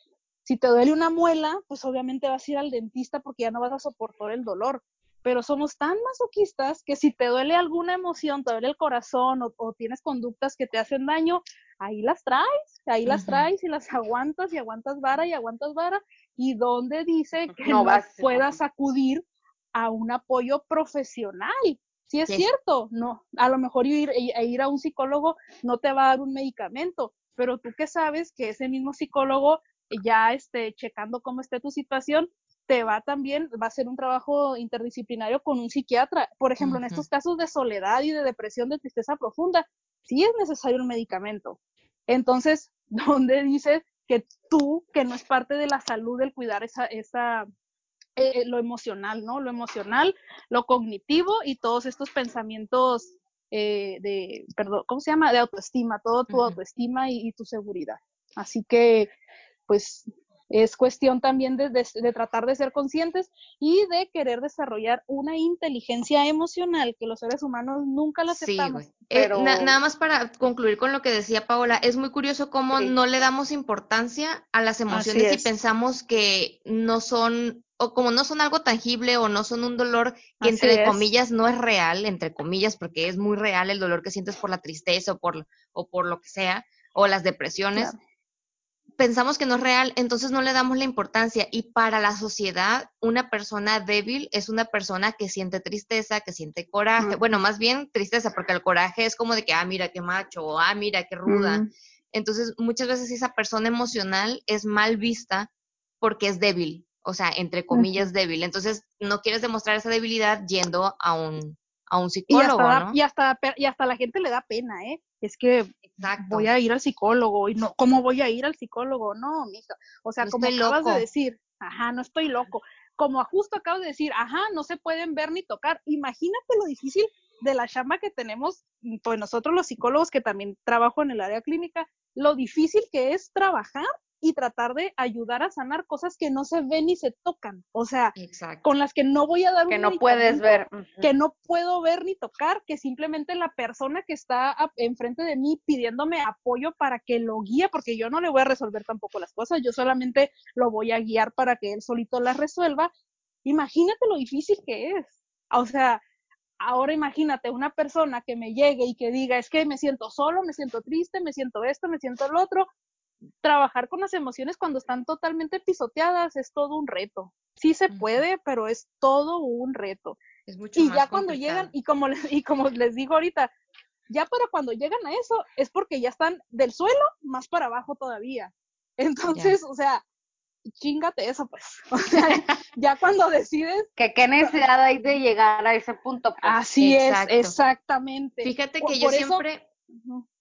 si te duele una muela, pues obviamente vas a ir al dentista porque ya no vas a soportar el dolor. Pero somos tan masoquistas que si te duele alguna emoción, te duele el corazón o, o tienes conductas que te hacen daño, ahí las traes, ahí las traes y las <laughs> aguantas y aguantas vara y aguantas vara y donde dice que no, puedas acudir a un apoyo profesional. Si es cierto, no, a lo mejor ir, ir a un psicólogo no te va a dar un medicamento, pero tú que sabes que ese mismo psicólogo ya esté checando cómo esté tu situación, te va también, va a ser un trabajo interdisciplinario con un psiquiatra. Por ejemplo, en estos casos de soledad y de depresión, de tristeza profunda, sí es necesario un medicamento. Entonces, <laughs> ¿dónde dices que tú, que no es parte de la salud el cuidar esa, esa eh, lo emocional, ¿no? Lo emocional, lo cognitivo y todos estos pensamientos eh, de, perdón, ¿cómo se llama? De autoestima, todo tu autoestima y, y, tu seguridad. Así que, pues, es cuestión también de, de, tratar de ser conscientes y de querer desarrollar una inteligencia emocional que los seres humanos nunca la aceptamos. Sí, eh, nada más para concluir con lo que decía Paola, es muy curioso cómo no le damos importancia a las emociones y pensamos que no son o como no son algo tangible o no son un dolor que entre comillas no es real, entre comillas, porque es muy real el dolor que sientes por la tristeza o por, o por lo que sea, o las depresiones, pensamos que no es real, entonces no le damos la importancia. Y para la sociedad, una persona débil es una persona que siente tristeza, que siente coraje. Bueno, más bien tristeza, porque el coraje es como de que, ah, mira qué macho, o ah, mira qué ruda. Entonces, muchas veces esa persona emocional es mal vista porque es débil, o sea, entre comillas débil. Entonces, no quieres demostrar esa debilidad yendo a un, a un psicólogo, y hasta, ¿no? Y hasta, y hasta la gente le da pena, ¿eh? Es que voy a ir al psicólogo y no, ¿cómo voy a ir al psicólogo? No, mija. O sea, como acabas de decir, ajá, no estoy loco. como justo acabo de decir, ajá, no se pueden ver ni tocar. Imagínate lo difícil de la chamba que tenemos, pues nosotros los psicólogos que también trabajo en el área clínica, lo difícil que es trabajar y tratar de ayudar a sanar cosas que no se ven ni se tocan, o sea, con las que no voy a dar que no puedes ver, que no puedo ver ni tocar, que simplemente la persona que está enfrente de mí pidiéndome apoyo para que lo guíe, porque yo no le voy a resolver tampoco las cosas, yo solamente lo voy a guiar para que él solito las resuelva. Imagínate lo difícil que es. O sea, ahora imagínate una persona que me llegue y que diga, es que me siento solo, me siento triste, me siento esto, me siento lo otro. Trabajar con las emociones cuando están totalmente pisoteadas es todo un reto. Sí se puede, pero es todo un reto. y ya cuando llegan, y como, y como les digo ahorita, ya para cuando llegan a eso, es porque ya están del suelo más para abajo todavía. Entonces, o sea, chingate eso, pues. <laughs> O sea, ya cuando decides. Que qué necesidad hay de llegar a ese punto. Pues. Así es, exactamente. Fíjate que yo siempre.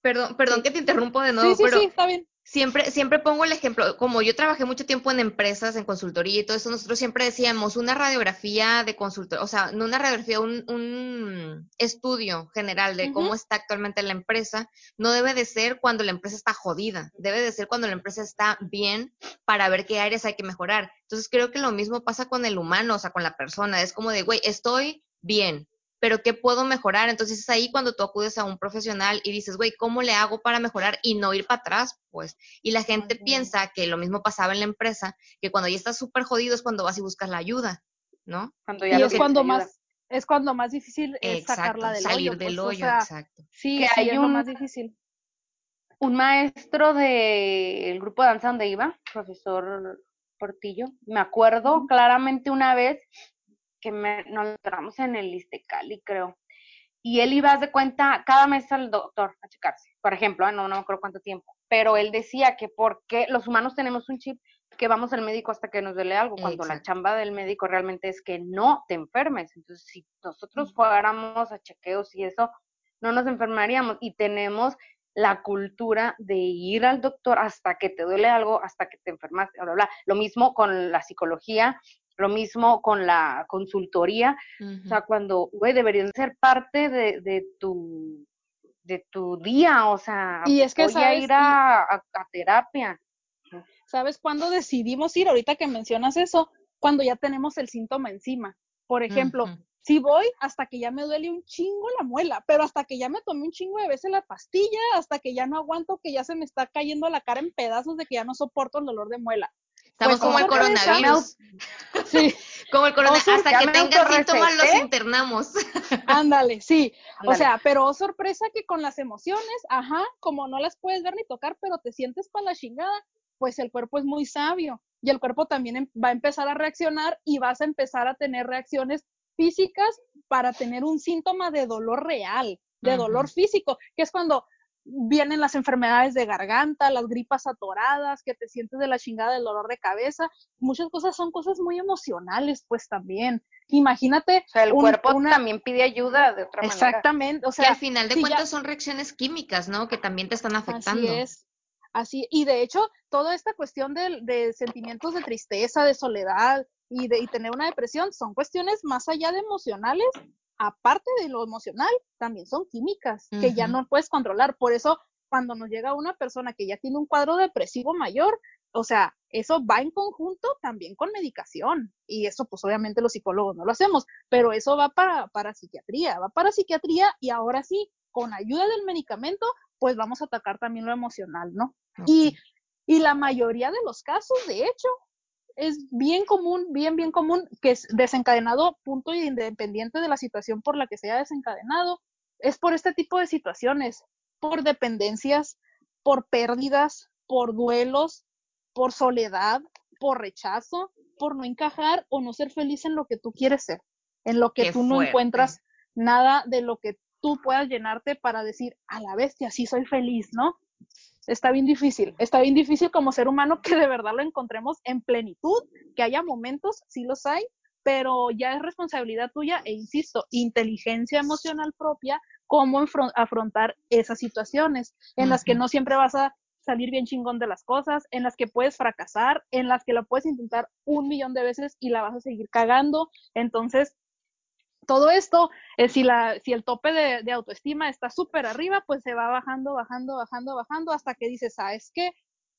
Perdón, perdón que te interrumpo de nuevo, sí, sí, pero sí, está bien siempre, siempre pongo el ejemplo, como yo trabajé mucho tiempo en empresas, en consultoría y todo eso, nosotros siempre decíamos una radiografía de consultor, o sea, no una radiografía, un, un estudio general de cómo está actualmente la empresa, no debe de ser cuando la empresa está jodida, debe de ser cuando la empresa está bien para ver qué áreas hay que mejorar. Entonces creo que lo mismo pasa con el humano, o sea, con la persona, es como de, güey, estoy bien, pero ¿qué puedo mejorar? Entonces es ahí cuando tú acudes a un profesional y dices, güey, ¿cómo le hago para mejorar y no ir para atrás? Pues, y la gente piensa que lo mismo pasaba en la empresa, que cuando ya estás súper jodido es cuando vas y buscas la ayuda, ¿no? Cuando ya y es cuando más es cuando más difícil es sacarla del salir hoyo, del pues, hoyo, exacto. Sí, que hay un, más difícil. Un maestro del grupo de danza donde iba, profesor Portillo, me acuerdo claramente una vez que me, nos encontramos en el Istecali, creo. Y él iba de cuenta cada mes al doctor a checarse, por ejemplo, ¿eh? no, no me acuerdo cuánto tiempo, pero él decía que porque los humanos tenemos un chip que vamos al médico hasta que nos duele algo, cuando la chamba del médico realmente es que no te enfermes. Entonces, si nosotros fuéramos a chequeos y eso, no nos enfermaríamos y tenemos la cultura de ir al doctor hasta que te duele algo, hasta que te enfermas, bla, bla. Lo mismo con la psicología, lo mismo con la consultoría, o sea, cuando, güey, deberían ser parte de, de, tu de tu día, o sea, y es que voy a ir a, a, terapia. ¿Sabes cuándo decidimos ir? Ahorita que mencionas eso, cuando ya tenemos el síntoma encima. Por ejemplo, si voy hasta que ya me duele un chingo la muela, pero hasta que ya me tomé un chingo de veces la pastilla, hasta que ya no aguanto, que ya se me está cayendo la cara en pedazos de que ya no soporto el dolor de muela. Estamos como el coronavirus. <laughs> Sí. como el coronavirus. Hasta que tengan síntomas los internamos. <laughs> Ándale, sí. O sea, pero oh, sorpresa que con las emociones, ajá, como no las puedes ver ni tocar, pero te sientes para la chingada, pues el cuerpo es muy sabio y el cuerpo también em, va a empezar a reaccionar y vas a empezar a tener reacciones físicas para tener un síntoma de dolor real, de dolor físico, que es cuando vienen las enfermedades de garganta, las gripas atoradas, que te sientes de la chingada del dolor de cabeza. Muchas cosas son cosas muy emocionales, pues también. Imagínate. O sea, el cuerpo también pide ayuda de otra manera. Exactamente. O sea, que al final de cuentas son reacciones químicas, ¿no? Que también te están afectando. Así es. Así, y de hecho, toda esta cuestión de, de sentimientos de tristeza, de soledad y de y tener una depresión son cuestiones más allá de emocionales aparte de lo emocional, también son químicas que ya no puedes controlar. Por eso, cuando nos llega una persona que ya tiene un cuadro depresivo mayor, o sea, eso va en conjunto también con medicación. Y eso, pues obviamente los psicólogos no lo hacemos, pero eso va para, para psiquiatría, va para psiquiatría y ahora sí, con ayuda del medicamento, pues vamos a atacar también lo emocional, ¿no? Y, y la mayoría de los casos, de hecho, es bien común, bien, bien común que es desencadenado, punto y independiente de la situación por la que se haya desencadenado, es por este tipo de situaciones, por dependencias, por pérdidas, por duelos, por soledad, por rechazo, por no encajar o no ser feliz en lo que tú quieres ser, en lo que tú no encuentras nada de lo que tú puedas llenarte para decir, a la bestia, sí soy feliz, ¿no? Está bien difícil, está bien difícil como ser humano que de verdad lo encontremos en plenitud, que haya momentos, sí los hay, pero ya es responsabilidad tuya e insisto, inteligencia emocional propia, cómo afrontar esas situaciones en las que no siempre vas a salir bien chingón de las cosas, en las que puedes fracasar, en las que lo puedes intentar un millón de veces y la vas a seguir cagando. Entonces, todo esto, eh, si, la, si el tope de, de autoestima está súper arriba, pues se va bajando, bajando, bajando, bajando, hasta que dices, ¿sabes qué?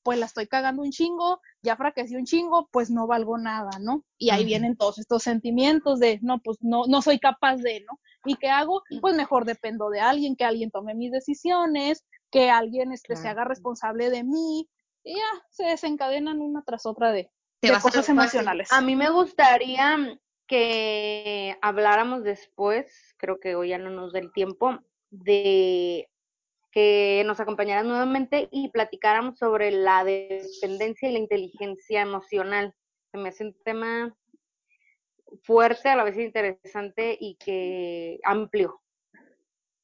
Pues la estoy cagando un chingo, ya fracasé un chingo, pues no valgo nada, ¿no? Y ahí vienen todos estos sentimientos de, no, pues no, no soy capaz de, ¿no? ¿Y qué hago? Pues mejor dependo de alguien, que alguien tome mis decisiones, que alguien este, se haga responsable de mí, y ya se desencadenan una tras otra de, de cosas emocionales. A mí me gustaría que habláramos después, creo que hoy ya no nos da el tiempo, de que nos acompañaras nuevamente y platicáramos sobre la dependencia y la inteligencia emocional. Se me hace un tema fuerte, a la vez interesante y que amplio.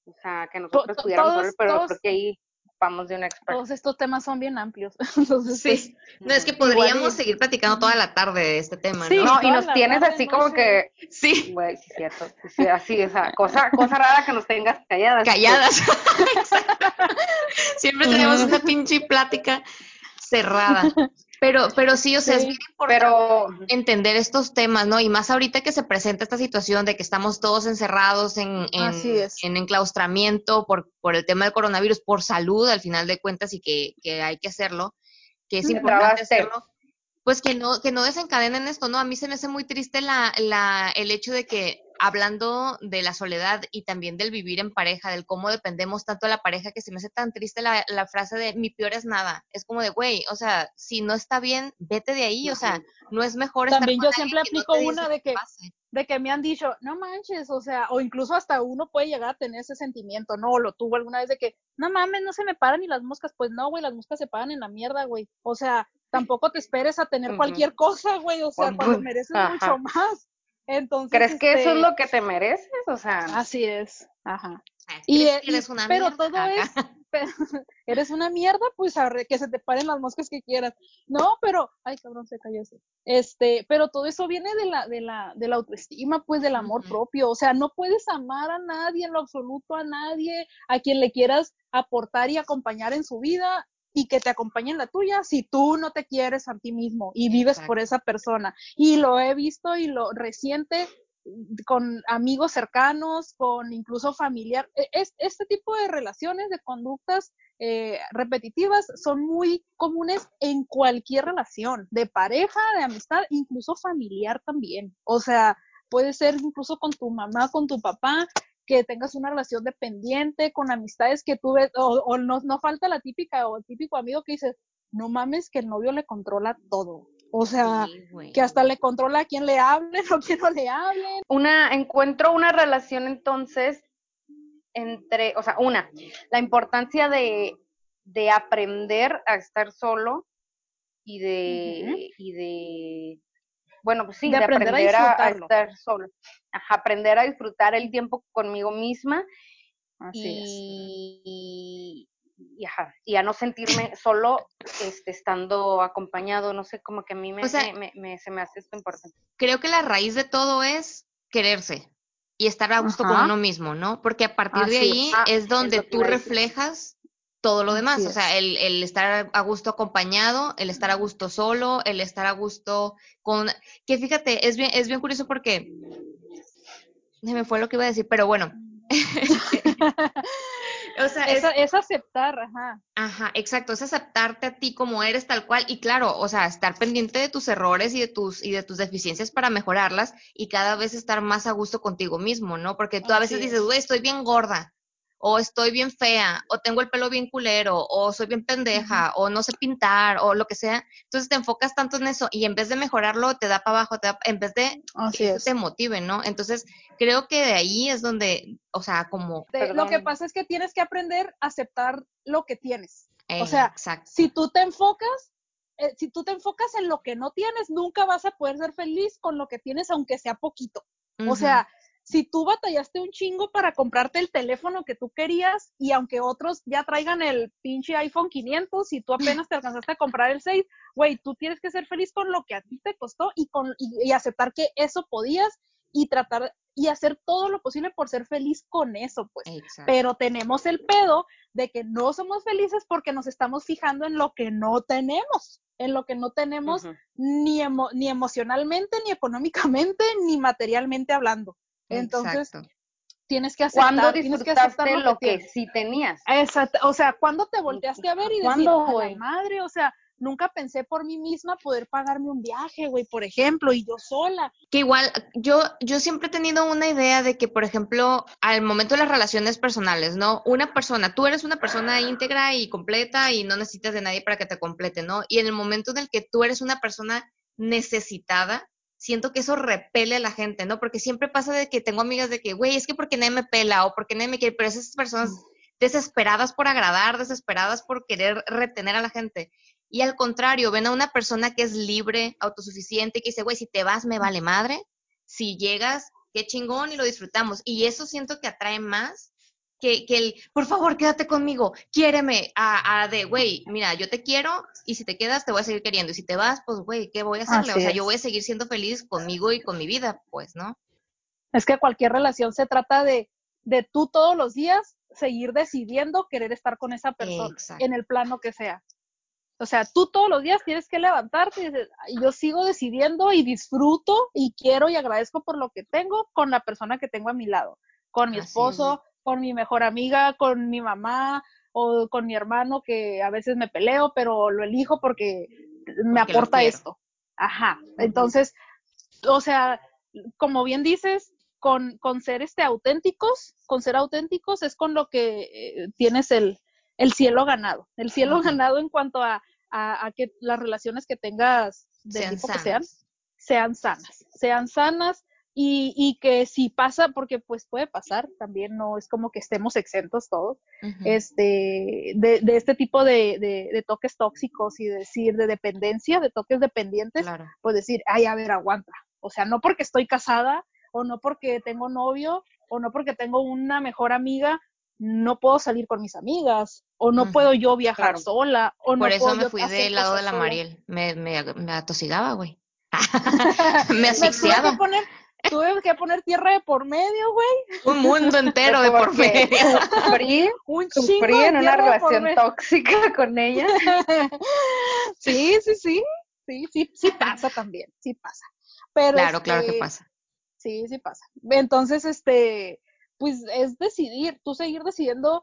O sea, que nosotros pudiéramos hablar, pero creo que ahí vamos de un experto. Todos estos temas son bien amplios. <laughs> Entonces, pues, Sí, no es que podríamos y- seguir platicando toda la tarde de este tema, Sí, ¿no? No, y nos tienes así como noche. que, Sí, güey, sí, cierto, sí, sí, así, o sea, cosa, <laughs> cosa rara que nos tengas calladas. calladas. <laughs> Siempre tenemos una pinche plática cerrada. Pero, pero sí, o sea, es bien importante Pero, entender estos temas, ¿no? Y más ahorita que se presenta esta situación de que estamos todos encerrados en, en, en enclaustramiento por, por el tema del coronavirus, por salud al final de cuentas y que, que hay que hacerlo, que es Te importante hacerlo, pues que no, que no desencadenen esto, ¿no? A mí se me hace muy triste la, la, el hecho de que hablando de la soledad y también del vivir en pareja, del cómo dependemos tanto de la pareja, que se me hace tan triste la, la frase de mi peor es nada. Es como de, güey, o sea, si no está bien, vete de ahí, o sea, no es mejor estar También con yo siempre no aplico una de que, de que me han dicho, no manches, o sea, o incluso hasta uno puede llegar a tener ese sentimiento, ¿no? O lo tuvo alguna vez de que, no mames, no se me paran ni las moscas. Pues no, güey, las moscas se paran en la mierda, güey. O sea, tampoco te esperes a tener cualquier cosa, güey, o sea, cuando mereces mucho más. Entonces, ¿crees que eso es este, lo que te mereces? O sea, Así es, ajá. ¿Crees Y, que eres una pero mierda? todo es, <laughs> pero, <laughs> eres una mierda, pues arre, que se te paren las moscas que quieras. No, pero, ay cabrón, se cayó ese. Este, pero todo eso viene de la, de la, de la autoestima, pues del amor propio. O sea, no puedes amar a nadie, en lo absoluto a nadie, a quien le quieras aportar y acompañar en su vida y que te acompañe en la tuya si tú no te quieres a ti mismo y vives por esa persona. Y lo he visto y lo reciente con amigos cercanos, con incluso familiar. E- Es, este tipo de relaciones, de conductas eh, repetitivas, son muy comunes en cualquier relación, de pareja, de amistad, incluso familiar también. O sea, puede ser incluso con tu mamá, con tu papá, que tengas una relación dependiente, con amistades que tú ves, o, o no, no falta la típica o el típico amigo que dice, no mames que el novio le controla todo. O sea, Sí, que hasta le controla a quién le hablen <laughs> o quién no le hablen. una, encuentro una relación entonces entre, o sea, una, la importancia de, de aprender a estar solo y de, y de, bueno, pues sí, De de, aprender a aprender, a, a disfrutarlo. estar solo. Ajá, aprender a disfrutar el tiempo conmigo misma Así es. y, y, ajá, y a no sentirme solo este, estando acompañado, no sé, como que a mí me, O sea- me, me- me- se me hace esto importante. Creo que la raíz de todo es quererse y estar a gusto con uno mismo, ¿no? Porque a partir de ahí es. Ah, es donde es tú reflejas todo lo demás, o sea, el, el estar a gusto acompañado, el estar a gusto solo, el estar a gusto con... Que fíjate, es bien, es bien curioso porque... Se me fue lo que iba a decir, pero bueno. <laughs> o sea, es, es, es aceptar, ajá. Ajá, exacto, es aceptarte a ti como eres tal cual y claro, o sea, estar pendiente de tus errores y de tus y de tus deficiencias para mejorarlas y cada vez estar más a gusto contigo mismo, ¿no? Porque tú a veces dices, es. güey, estoy bien gorda o estoy bien fea o tengo el pelo bien culero o soy bien pendeja o no sé pintar o lo que sea. Entonces te enfocas tanto en eso y en vez de mejorarlo te da para abajo, te da, en vez de Así que es. te motive, ¿no? Entonces creo que de ahí es donde, o sea, como... Lo que pasa es que tienes que aprender a aceptar lo que tienes. eh, O sea, exacto. si tú te enfocas, eh, si tú te enfocas en lo que no tienes, nunca vas a poder ser feliz con lo que tienes, aunque sea poquito. O sea, si tú batallaste un chingo para comprarte el teléfono que tú querías y aunque otros ya traigan el pinche iPhone 500 y tú <laughs> apenas te alcanzaste a comprar el 6, güey, tú tienes que ser feliz con lo que a ti te costó y, con, y, y aceptar que eso podías y tratar y hacer todo lo posible por ser feliz con eso, pues. Exacto. Pero tenemos el pedo de que no somos felices porque nos estamos fijando en lo que no tenemos, en lo que no tenemos ni, emo- ni emocionalmente, ni económicamente, ni materialmente hablando. Entonces, Exacto. tienes que aceptar, ¿Cuándo tienes que aceptar lo que tienes. sí tenías? Exacto, o sea, ¿cuándo te volteaste a ver y decir, ¿Cuándo, "A la güey? madre, o sea, nunca pensé por mí misma poder pagarme un viaje, güey, por ejemplo, y yo sola. Que igual, yo, yo siempre he tenido una idea de que, por ejemplo, al momento de las relaciones personales, ¿no? Una persona, tú eres una persona íntegra y completa y no necesitas de nadie para que te complete, ¿no? Y en el momento en el que tú eres una persona necesitada, siento que eso repele a la gente, ¿no? Porque siempre pasa de que tengo amigas de que, güey, es que porque nadie me pela o porque nadie me quiere, pero esas personas desesperadas por agradar, desesperadas por querer retener a la gente. Y al contrario, ven a una persona que es libre, autosuficiente, que dice, güey, si te vas me vale madre, si llegas, qué chingón y lo disfrutamos. Y eso siento que atrae más que, que el, por favor, quédate conmigo, quiéreme, a, a de, güey, mira, yo te quiero y si te quedas te voy a seguir queriendo. Y si te vas, pues, güey, ¿qué voy a hacerle? Así o sea, es. yo voy a seguir siendo feliz conmigo y con mi vida, pues, ¿no? Es que cualquier relación se trata de, de tú todos los días seguir decidiendo querer estar con esa persona, Exacto. en el plano que sea. O sea, tú todos los días tienes que levantarte y dices, "Ay, yo sigo decidiendo y disfruto y quiero y agradezco por lo que tengo con la persona que tengo a mi lado, con mi Así es. esposo, con mi mejor amiga, con mi mamá o con mi hermano que a veces me peleo, pero lo elijo porque me Porque aporta esto. Ajá. Entonces, o sea, como bien dices, con, con ser este auténticos, con ser auténticos es con lo que eh, tienes el, el cielo ganado. El cielo <laughs> ganado en cuanto a, a, a que las relaciones que tengas Sean tipo que sean, sean sanas. Sean sanas y, y que si pasa, porque pues puede pasar, también no es como que estemos exentos todos, este, de, de este tipo de, de, de toques tóxicos y decir de dependencia, de toques dependientes, Claro. pues decir, ay, a ver, aguanta. O sea, no porque estoy casada o no porque tengo novio o no porque tengo una mejor amiga, no puedo salir con mis amigas o no puedo yo viajar Claro. sola o Por no eso puedo me fui del lado de la sola. Mariel. Me, me, me atosigaba, güey. <laughs> <laughs> me Me tuve que asfixiaba. poner, tuve que poner tierra de por medio, güey. Un mundo entero de por medio. Sufrí, Un sufrí en una relación tóxica <laughs> con ella. sí, sí, sí. Sí, sí, sí pasa también, sí pasa. Pero Claro, claro que este, pasa. Sí, sí pasa. Entonces, este, pues es decidir, tú seguir decidiendo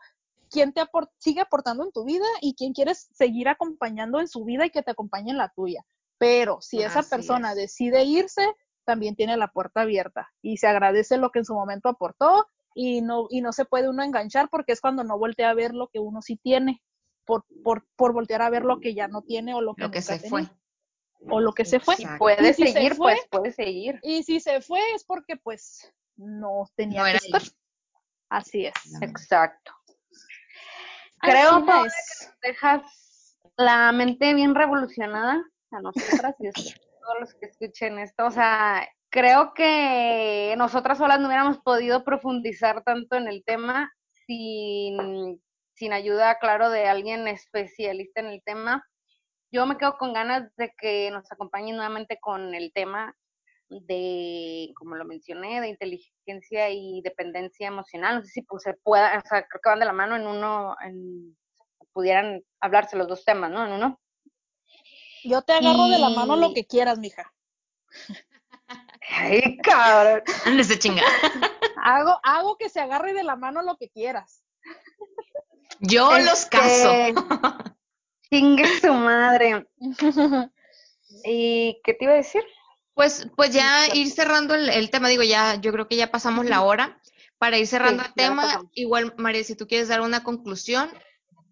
quién te apor- sigue aportando en tu vida y quién quieres seguir acompañando en su vida y que te acompañe en la tuya. Pero si esa persona es. decide irse, también tiene la puerta abierta y se agradece lo que en su momento aportó y no, y no se puede uno enganchar porque es cuando no voltea a ver lo que uno sí tiene, por, por, por voltear a ver lo que ya no tiene o lo que, Lo que se fue. o lo que se fue. Puede Y si se seguir, fue, pues puede seguir. y si se fue es porque pues no tenía No que estar. Así es. No. Exacto. Creo, Así Paola, es. dejas la mente bien revolucionada a nosotras y a <laughs> todos los que escuchen esto. O sea, creo que nosotras solas no hubiéramos podido profundizar tanto en el tema sin, sin ayuda, claro, de alguien especialista en el tema. Yo me quedo con ganas de que nos acompañen nuevamente con el tema de, como lo mencioné, de inteligencia y dependencia emocional. No sé si pues, se pueda, o sea, creo que van de la mano en uno, en, pudieran hablarse los dos temas, ¿no? En uno. Yo te agarro de la mano lo que quieras, mija. Ay, cabrón. Ándese chinga. Hago, hago que se agarre de la mano lo que quieras. Yo los caso. Este, <laughs> Chingue su madre. <laughs> ¿Y qué te iba a decir? Pues, pues ya ir cerrando el, el tema, digo, ya, yo creo que ya pasamos la hora. Para ir cerrando Sí, el tema, igual, María, si tú quieres dar una conclusión,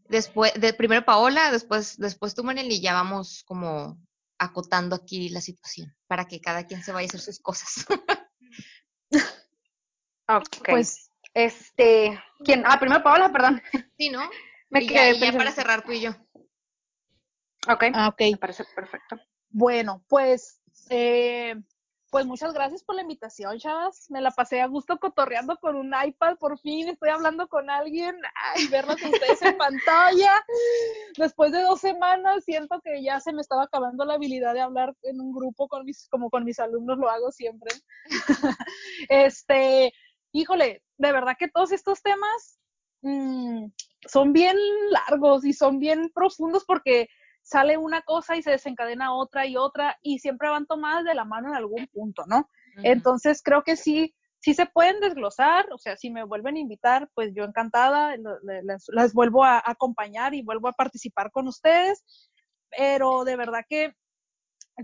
después, de primero Paola, después, después tú, Mariel, y ya vamos como acotando aquí la situación, para que cada quien se vaya a hacer sus cosas. <laughs> Ok. <laughs> Pues, este, ¿quién? Ah, primero Paola, perdón. sí, ¿no? <laughs> Me y ya, quedé y ya para cerrar tú y yo. Ok, ah, ok. me parece perfecto. Bueno, pues, eh, pues muchas gracias por la invitación, chavas. Me la pasé a gusto cotorreando con un iPad, por fin estoy hablando con alguien y verlos ustedes en pantalla. Después de dos semanas siento que ya se me estaba acabando la habilidad de hablar en un grupo con mis, como con mis alumnos lo hago siempre. <laughs> este, híjole, de verdad que todos estos temas mmm, son bien largos y son bien profundos porque sale una cosa y se desencadena otra y otra y siempre van tomadas de la mano en algún punto, ¿no? Entonces creo que sí, sí se pueden desglosar, o sea, si me vuelven a invitar, pues yo encantada, las, vuelvo a acompañar y vuelvo a participar con ustedes, pero de verdad que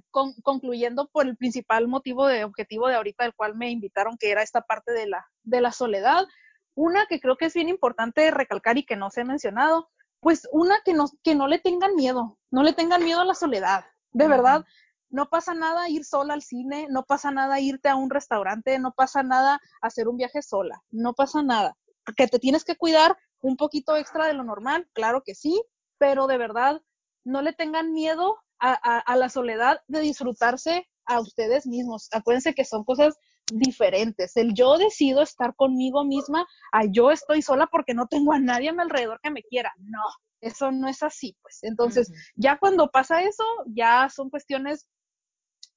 concluyendo por el principal motivo de objetivo de ahorita, del cual me invitaron, que era esta parte de la, de la soledad, una que creo que es bien importante recalcar y que no se ha mencionado, pues una que no, que no le tengan miedo, no le tengan miedo a la soledad, de verdad. No pasa nada ir sola al cine, no pasa nada irte a un restaurante, no pasa nada hacer un viaje sola, no pasa nada. Que te tienes que cuidar un poquito extra de lo normal, claro que sí, pero de verdad no le tengan miedo a, a la soledad de disfrutarse a ustedes mismos. Acuérdense que son cosas diferentes. El yo decido estar conmigo misma, a yo estoy sola porque no tengo a nadie a mi alrededor que me quiera. No, eso no es así, pues. Entonces, ya cuando pasa eso, ya son cuestiones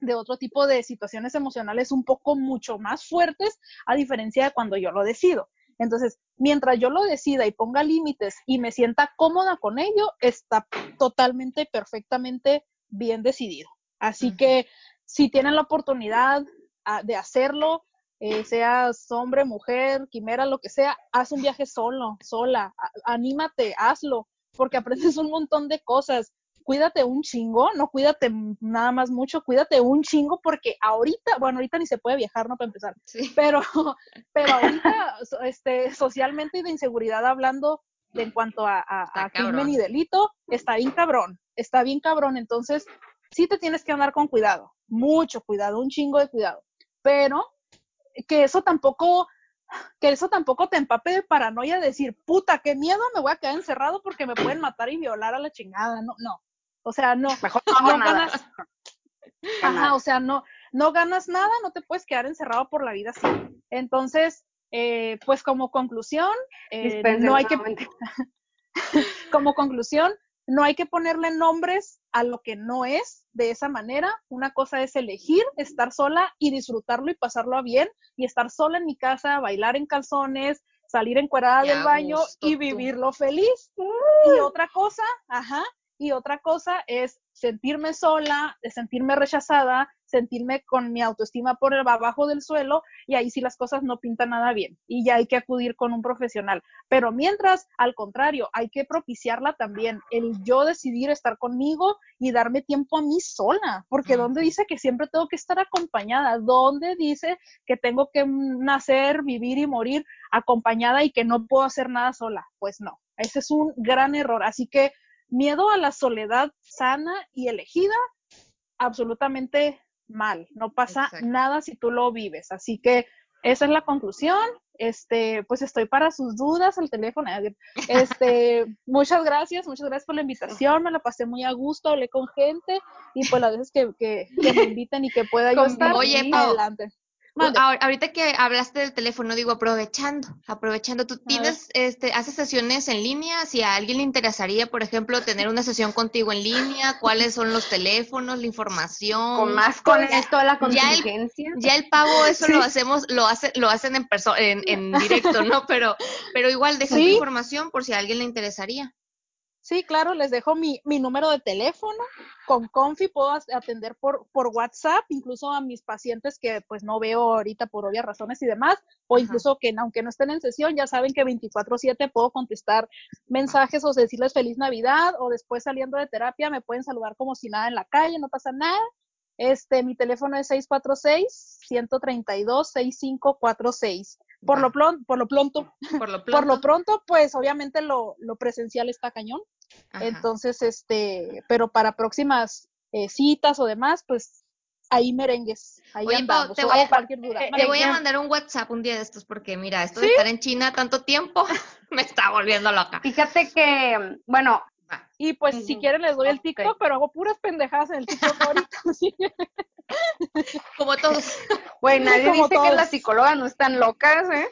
de otro tipo de situaciones emocionales un poco mucho más fuertes, a diferencia de cuando yo lo decido. Entonces, mientras yo lo decida y ponga límites y me sienta cómoda con ello, está totalmente, perfectamente bien decidido. Así que si tienen la oportunidad de hacerlo, eh, seas hombre, mujer, quimera, lo que sea, haz un viaje solo, sola, anímate, hazlo, porque aprendes un montón de cosas. Cuídate un chingo, no cuídate nada más mucho, cuídate un chingo porque ahorita, bueno, ahorita ni se puede viajar, ¿no? Para empezar, <laughs> pero, pero ahorita, este, socialmente y de inseguridad hablando, de en cuanto a, a crimen y delito, está bien cabrón, está bien cabrón, entonces sí te tienes que andar con cuidado, mucho cuidado, un chingo de cuidado pero que eso tampoco, que eso tampoco te empape de paranoia de decir, puta, qué miedo, me voy a quedar encerrado porque me pueden matar y violar a la chingada, no, no, o sea, no, mejor no, ganas, <laughs> ajá, o sea, no, no ganas nada, no te puedes quedar encerrado por la vida así. Entonces, eh, pues como conclusión, eh, no hay que, <laughs> como conclusión, no hay que ponerle nombres a lo que no es de esa manera. Una cosa es elegir estar sola y disfrutarlo y pasarlo bien y estar sola en mi casa, bailar en calzones, salir encuerada del baño y vivirlo feliz. Y otra cosa, ajá, y otra cosa es sentirme sola, de sentirme rechazada, sentirme con mi autoestima por el abajo del suelo y ahí sí las cosas no pintan nada bien y ya hay que acudir con un profesional. Pero mientras, al contrario, hay que propiciarla también, el yo decidir estar conmigo y darme tiempo a mí sola, porque ¿dónde dice que siempre tengo que estar acompañada? ¿Dónde dice que tengo que nacer, vivir y morir acompañada y que no puedo hacer nada sola? Pues no, ese es un gran error. Así que miedo a la soledad sana y elegida, absolutamente mal. No pasa nada si tú lo vives. Así que esa es la conclusión. Este, pues estoy para sus dudas, el teléfono. Este, <laughs> muchas gracias, muchas gracias por la invitación. Me la pasé muy a gusto, hablé con gente y pues las veces que, que, me inviten y que pueda yo estar Oye, adelante ahorita que hablaste del teléfono, digo, aprovechando, aprovechando, tú tienes, este, haces sesiones en línea, si a alguien le interesaría, por ejemplo, <laughs> tener una sesión contigo en línea, cuáles son los teléfonos, la información. Con más con esto, la contingencia. Ya el, pago, eso lo hacemos, lo hace, lo hacen en en, en directo, ¿no? Pero, pero igual deja información por si a alguien le interesaría. Sí, claro, les dejo mi, mi número de teléfono. Con Confi puedo atender por, por WhatsApp, incluso a mis pacientes que pues no veo ahorita por obvias razones y demás, o incluso que aunque no estén en sesión, ya saben que 24/7 puedo contestar mensajes o decirles feliz Navidad o después saliendo de terapia me pueden saludar como si nada en la calle, no pasa nada. Este, mi teléfono es 646 132 6546. Por lo, por lo pronto, por lo pronto, <laughs> por lo pronto, pues obviamente lo, lo presencial está cañón. Entonces, este, pero para próximas eh, citas o demás, pues ahí merengues. Ahí andamos, te, voy a, cualquier duda. te voy a mandar un WhatsApp un día de estos porque mira, esto de estar en China tanto tiempo <laughs> me está volviendo loca. Fíjate que, bueno, y pues si quieren les doy el TikTok, pero hago puras pendejadas en el TikTok ahorita. <laughs> Como todos. Güey, nadie Como dice que todos. las psicólogas no están locas, ¿eh?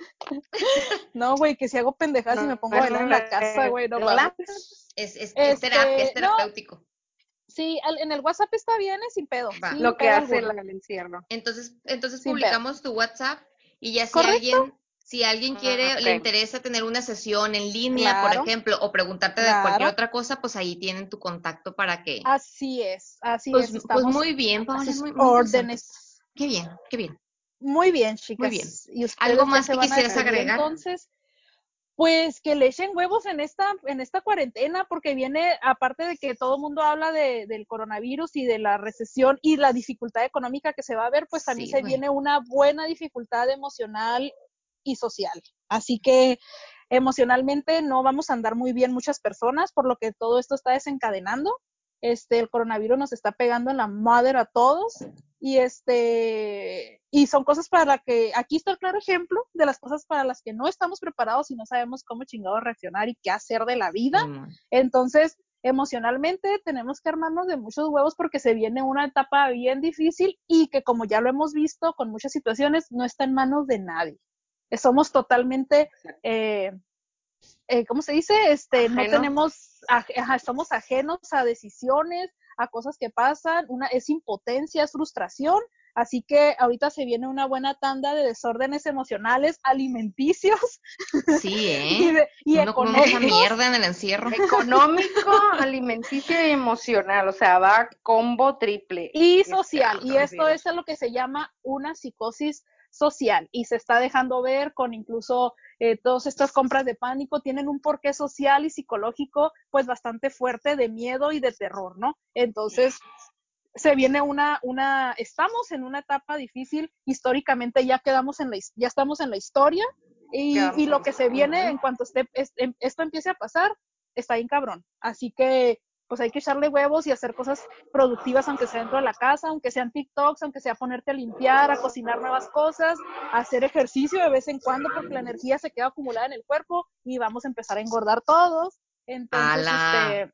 No, güey, que si hago pendejadas y me pongo a bailar en la casa, güey, no mames. Es, es, Este, es terapia, es no. terapéutico. Sí, en el WhatsApp está bien, es sin pedo. Va. sin Lo que pedo hace la- el encierro. Entonces, entonces Sin publicamos tu WhatsApp y ya si Correcto. alguien, si alguien Ah, quiere, le interesa tener una sesión en línea, Claro. por ejemplo, o preguntarte de cualquier otra cosa, pues ahí tienen tu contacto para que. Así es, así pues, es. pues muy bien, Paola, muy, órdenes. Qué bien, qué bien. Muy bien, chicas. Muy bien. ¿Y ¿Algo más que quisieras agregar? Entonces, pues que le echen huevos en esta, en esta cuarentena, porque viene, aparte de que todo el mundo habla de, del coronavirus y de la recesión y la dificultad económica que se va a ver, pues también Sí, se viene una buena dificultad emocional y social. Así que emocionalmente no vamos a andar muy bien muchas personas, por lo que todo esto está desencadenando. Este, el coronavirus nos está pegando en la madre a todos y este y son cosas para las que aquí está el claro ejemplo de las cosas para las que no estamos preparados y no sabemos cómo chingados reaccionar y qué hacer de la vida. Entonces, emocionalmente tenemos que armarnos de muchos huevos porque se viene una etapa bien difícil y que como ya lo hemos visto con muchas situaciones, no está en manos de nadie. Somos totalmente, eh, eh, ¿cómo se dice? Este, no tenemos, aj- ajá, somos ajenos a decisiones, a cosas que pasan, una, es impotencia, es frustración. Así que ahorita se viene una buena tanda de desórdenes emocionales, alimenticios <laughs> Sí, y, ¿eh? de- y come mucha económicos. mierda en el encierro. Económico, alimenticio y emocional, o sea, va combo triple. y Este, social. Y esto es lo que se llama una psicosis social y se está dejando ver con incluso eh, todas estas compras de pánico tienen un porqué social y psicológico pues bastante fuerte de miedo y de terror, ¿no? Entonces se viene una, una, estamos en una etapa difícil, históricamente ya quedamos en la, ya estamos en la historia y, y lo que se viene en cuanto esté, es- em- esto empiece a pasar, está bien cabrón. Así que pues hay que echarle huevos y hacer cosas productivas, aunque sea dentro de la casa, aunque sean TikToks, aunque sea ponerte a limpiar, a cocinar nuevas cosas, a hacer ejercicio de vez en cuando, porque la energía se queda acumulada en el cuerpo y vamos a empezar a engordar todos. Entonces, este,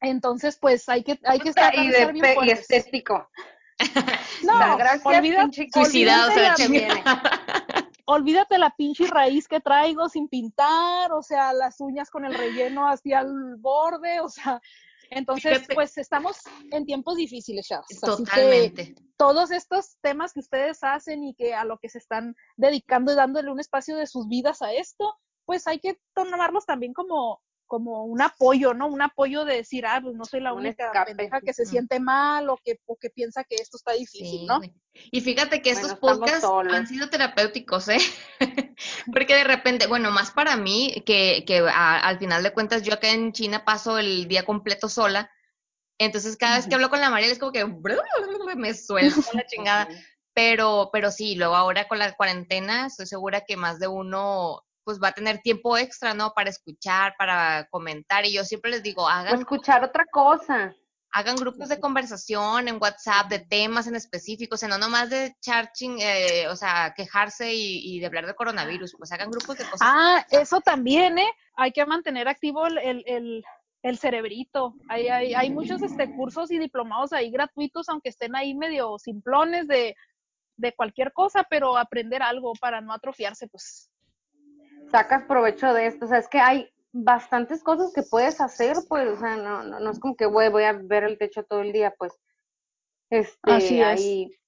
entonces pues hay que, hay que estar, y, estar de bien pe- y estético. <laughs> <laughs> No, O sea, gracias, olvida- pinche Suicidados a la que chingada. viene. <laughs> olvídate la pinche raíz que traigo sin pintar, o sea, las uñas con el relleno hacia el borde, o sea, entonces pues estamos en tiempos difíciles, que Totalmente. todos estos temas que ustedes hacen y que a lo que se están dedicando y dándole un espacio de sus vidas a esto, pues hay que tomarlos también como como un apoyo, ¿no? Un apoyo de decir, ah, pues no soy la Un única escape. pendeja que se siente mal o que, o que piensa que esto está difícil, Sí, ¿no? Y fíjate que estos Bueno, podcasts solos. han sido terapéuticos, ¿eh? <laughs> Porque de repente, bueno, más para mí, que, que a- al final de cuentas yo acá en China paso el día completo sola. Entonces cada vez que hablo con la María es como que <laughs> me suelto la <laughs> chingada. Pero, pero sí, luego ahora con la cuarentena estoy segura que más de uno pues va a tener tiempo extra, ¿no? Para escuchar, para comentar. Y yo siempre les digo, O hagan escuchar otra cosa. hagan grupos de conversación en WhatsApp de temas en específico, o sea, no nomás de charching, eh, o sea, quejarse y, y de hablar de coronavirus, pues hagan grupos de cosas. Ah, eso también, ¿eh? Hay que mantener activo el, el, el, el cerebrito. Hay, hay, hay muchos este, cursos y diplomados ahí gratuitos, aunque estén ahí medio simplones de, de cualquier cosa, pero aprender algo para no atrofiarse, pues. Sacas provecho de esto. O sea, es que hay bastantes cosas que puedes hacer, pues, o sea, no, no, no es como que, güey, voy a ver el techo todo el día, pues. Este, Así es. hay,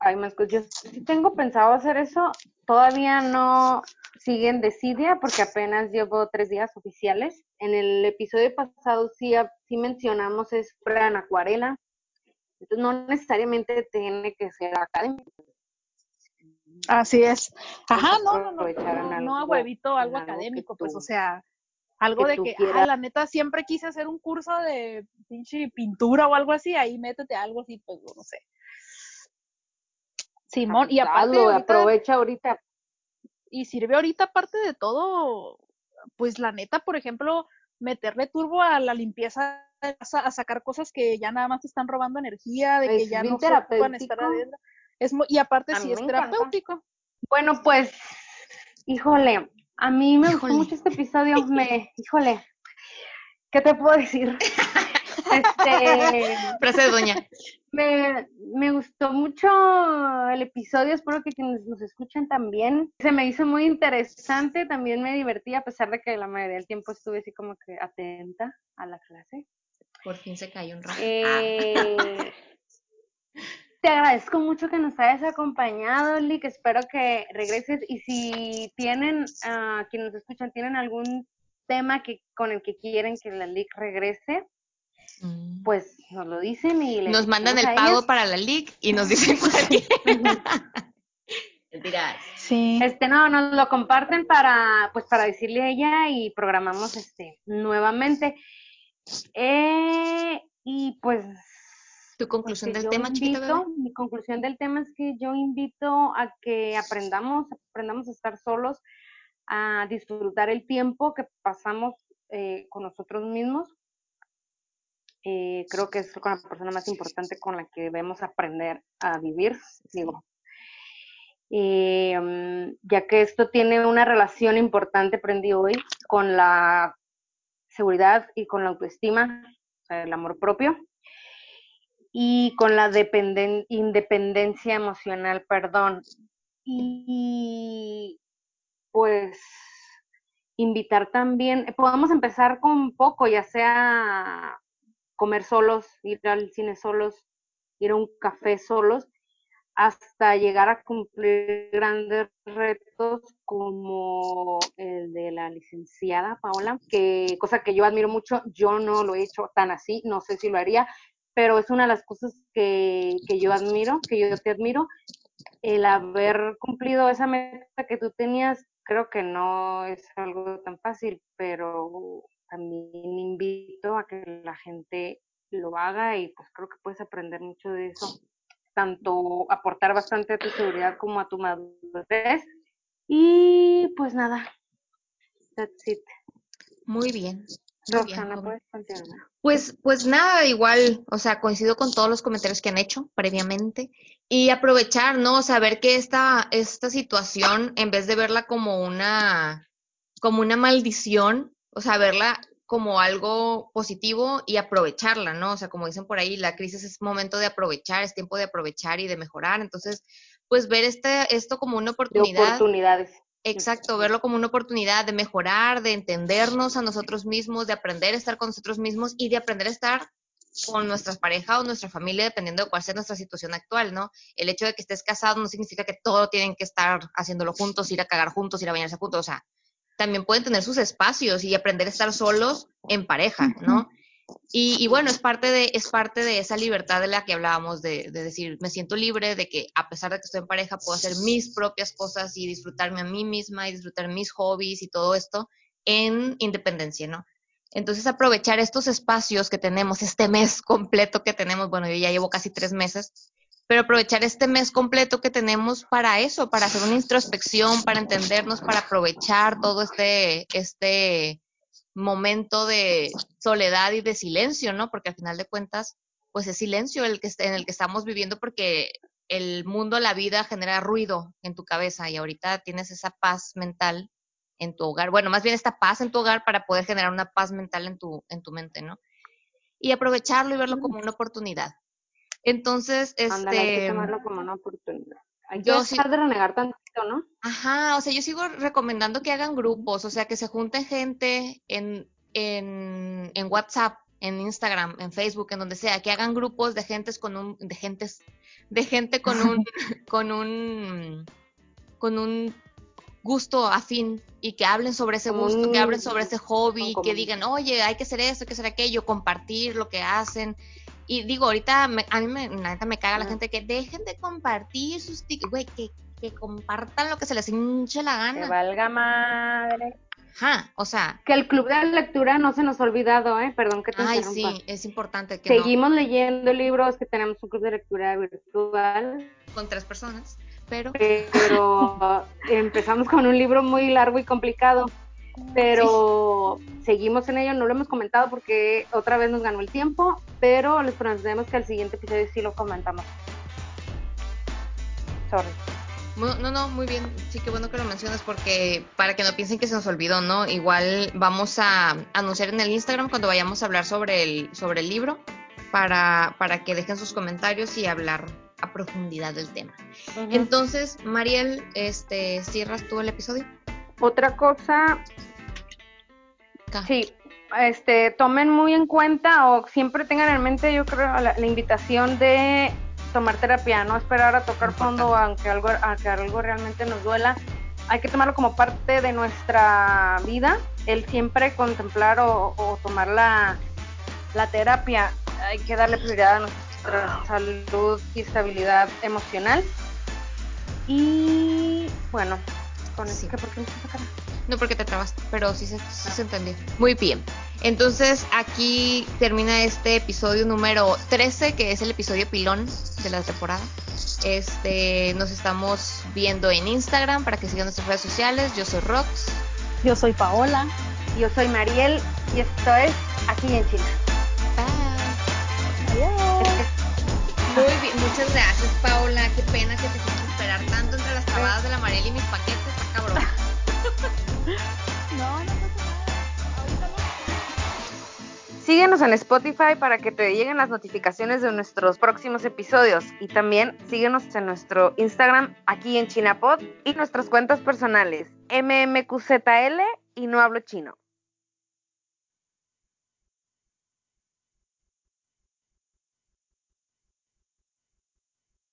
hay más cosas. Yo sí tengo pensado hacer eso. Todavía no siguen Decidia porque apenas llevo tres días oficiales. En el episodio pasado sí, sí mencionamos es en acuarela. Entonces no necesariamente tiene que ser académico. Así es. Ajá, Puedes no, no, no, no, no a huevito, algo que académico, pues, o sea, algo que de que, ah, la neta, siempre quise hacer un curso de pinche pintura o algo así, ahí métete algo así, pues, no sé. Simón, y aparte, ahorita- aprovecha ahorita. y sirve ahorita aparte de todo, pues la neta, por ejemplo, meterle turbo a la limpieza, a sacar cosas que ya nada más te están robando energía, de que Es ya no se ocupan estar adentro. Es mu- y aparte sí es encanta. terapéutico. Bueno, pues, híjole, a mí me Híjole. gustó mucho este episodio. Me, híjole, ¿qué te puedo decir? <laughs> Este, Frase de doña. me, me gustó mucho el episodio, espero que quienes nos escuchen también. Se me hizo muy interesante, también me divertí, a pesar de que la mayoría del tiempo estuve así como que atenta a la clase. Por fin se cayó un rato. Eh, <laughs> te agradezco mucho que nos hayas acompañado, Lick. Espero que regreses. Y si tienen, uh, quienes nos escuchan, tienen algún tema que con el que quieren que la Lick regrese, mm. pues nos lo dicen y nos mandan el pago para la Lick y nos dicen por <laughs> aquí. Sí. Este, no, nos lo comparten para, pues para decirle a ella y programamos este nuevamente. Eh, y pues ¿Tu conclusión del tema, chiquita Mi conclusión del tema es que yo invito a que aprendamos, aprendamos a estar solos, a disfrutar el tiempo que pasamos eh, con nosotros mismos. Eh, creo que es con la persona más importante con la que debemos aprender a vivir, digo. Mm, ya que esto tiene una relación importante, aprendí hoy, con la seguridad y con la autoestima, el amor propio y con la independencia emocional, perdón. Y pues invitar también, podemos empezar con poco, ya sea comer solos, ir al cine solos, ir a un café solos, hasta llegar a cumplir grandes retos como el de la licenciada Paola, que cosa que yo admiro mucho, yo no lo he hecho tan así, no sé si lo haría, pero es una de las cosas que, yo admiro, que yo te admiro, el haber cumplido esa meta que tú tenías, creo que no es algo tan fácil, pero también invito a que la gente lo haga y pues creo que puedes aprender mucho de eso, tanto aportar bastante a tu seguridad como a tu madurez. Y pues nada, that's it. Muy bien. Roxana, puedes continuar. Pues, pues nada, igual, o sea, coincido con todos los comentarios que han hecho previamente y aprovechar, ¿no? Saber que esta, esta situación, en vez de verla como una, como una maldición, o sea, verla como algo positivo y aprovecharla, ¿no? O sea, como dicen por ahí, la crisis es momento de aprovechar, es tiempo de aprovechar y de mejorar. Entonces, pues ver este, esto como una oportunidad. De oportunidades. Exacto, verlo como una oportunidad de mejorar, de entendernos a nosotros mismos, de aprender a estar con nosotros mismos y de aprender a estar con nuestras parejas o nuestra familia, dependiendo de cuál sea nuestra situación actual, ¿no? El hecho de que estés casado no significa que todo tienen que estar haciéndolo juntos, ir a cagar juntos, ir a bañarse juntos, o sea, también pueden tener sus espacios y aprender a estar solos en pareja, ¿no? Y, bueno, es parte, de, es parte de esa libertad de la que hablábamos, de, decir, me siento libre de que a pesar de que estoy en pareja, puedo hacer mis propias cosas y disfrutarme a mí misma y disfrutar mis hobbies y todo esto en independencia, ¿no? Entonces, aprovechar estos espacios que tenemos, este mes completo que tenemos, bueno, yo ya llevo casi tres meses, pero aprovechar este mes completo que tenemos para eso, para hacer una introspección, para entendernos, para aprovechar todo este, este, momento de soledad y de silencio, ¿no? Porque al final de cuentas, pues es silencio el que en el que estamos viviendo porque el mundo, la vida genera ruido en tu cabeza y ahorita tienes esa paz mental en tu hogar. Bueno, más bien esta paz en tu hogar para poder generar una paz mental en tu, en tu mente, ¿no? Y aprovecharlo y verlo como una oportunidad. Entonces, este... hay que tomarlo como una oportunidad. Hay que dejar de renegar tantito, ¿no? Ajá, o sea, yo sigo recomendando que hagan grupos, o sea, que se junten gente en, en, en WhatsApp, en Instagram, en Facebook, en donde sea, que hagan grupos de gentes con un, de gentes, de gente con un, <laughs> <laughs> con un, con un gusto afín y que hablen sobre ese gusto, que hablen sobre ese hobby, que digan, oye, hay que hacer esto, hay que hacer aquello, compartir lo que hacen, y digo, ahorita a mí me, neta me caga la gente que dejen de compartir sus tickets, güey, que, que compartan lo que se les hinche la gana. Que valga madre. Ajá, o sea. Que el club de lectura no se nos ha olvidado, ¿eh? Perdón que te Ay, sí, es importante que Seguimos leyendo libros, que tenemos un club de lectura virtual. Con tres personas, pero... Pero <laughs> empezamos con un libro muy largo y complicado pero seguimos en ello, no lo hemos comentado porque otra vez nos ganó el tiempo, pero les prometemos que al siguiente episodio sí lo comentamos. Sorry. No, no, muy bien. Sí, qué bueno que lo mencionas porque para que no piensen que se nos olvidó, ¿no? Igual vamos a anunciar en el Instagram cuando vayamos a hablar sobre el, sobre el libro para, para que dejen sus comentarios y hablar a profundidad del tema. Entonces, Mariel, este, ¿cierras tú el episodio? Otra cosa, sí, este, tomen muy en cuenta o siempre tengan en mente, yo creo, la, invitación de tomar terapia, no esperar a tocar fondo aunque algo, aunque algo realmente nos duela. Hay que tomarlo como parte de nuestra vida, el siempre contemplar o, tomar la, la terapia. Hay que darle prioridad a nuestra salud y estabilidad emocional. Y bueno, con eso, ¿por qué me no porque te trabas, pero sí se, se entendió. Muy bien. Entonces aquí termina este episodio número 13, que es el episodio pilón de la temporada. Este, nos estamos viendo en Instagram para que sigan nuestras redes sociales. Yo soy Rox. Yo soy Paola. Yo soy Mariel y esto es Aquí en China. Bye. Muy bien, muchas gracias Paola. Qué pena que te hiciste esperar tanto entre las trabadas de la Mariel y mis paquetes. Está cabrón. No, no Síguenos en Spotify para que te lleguen las notificaciones de nuestros próximos episodios y también síguenos en nuestro Instagram aquí en ChinaPod y nuestras cuentas personales MMQZL y No Hablo Chino.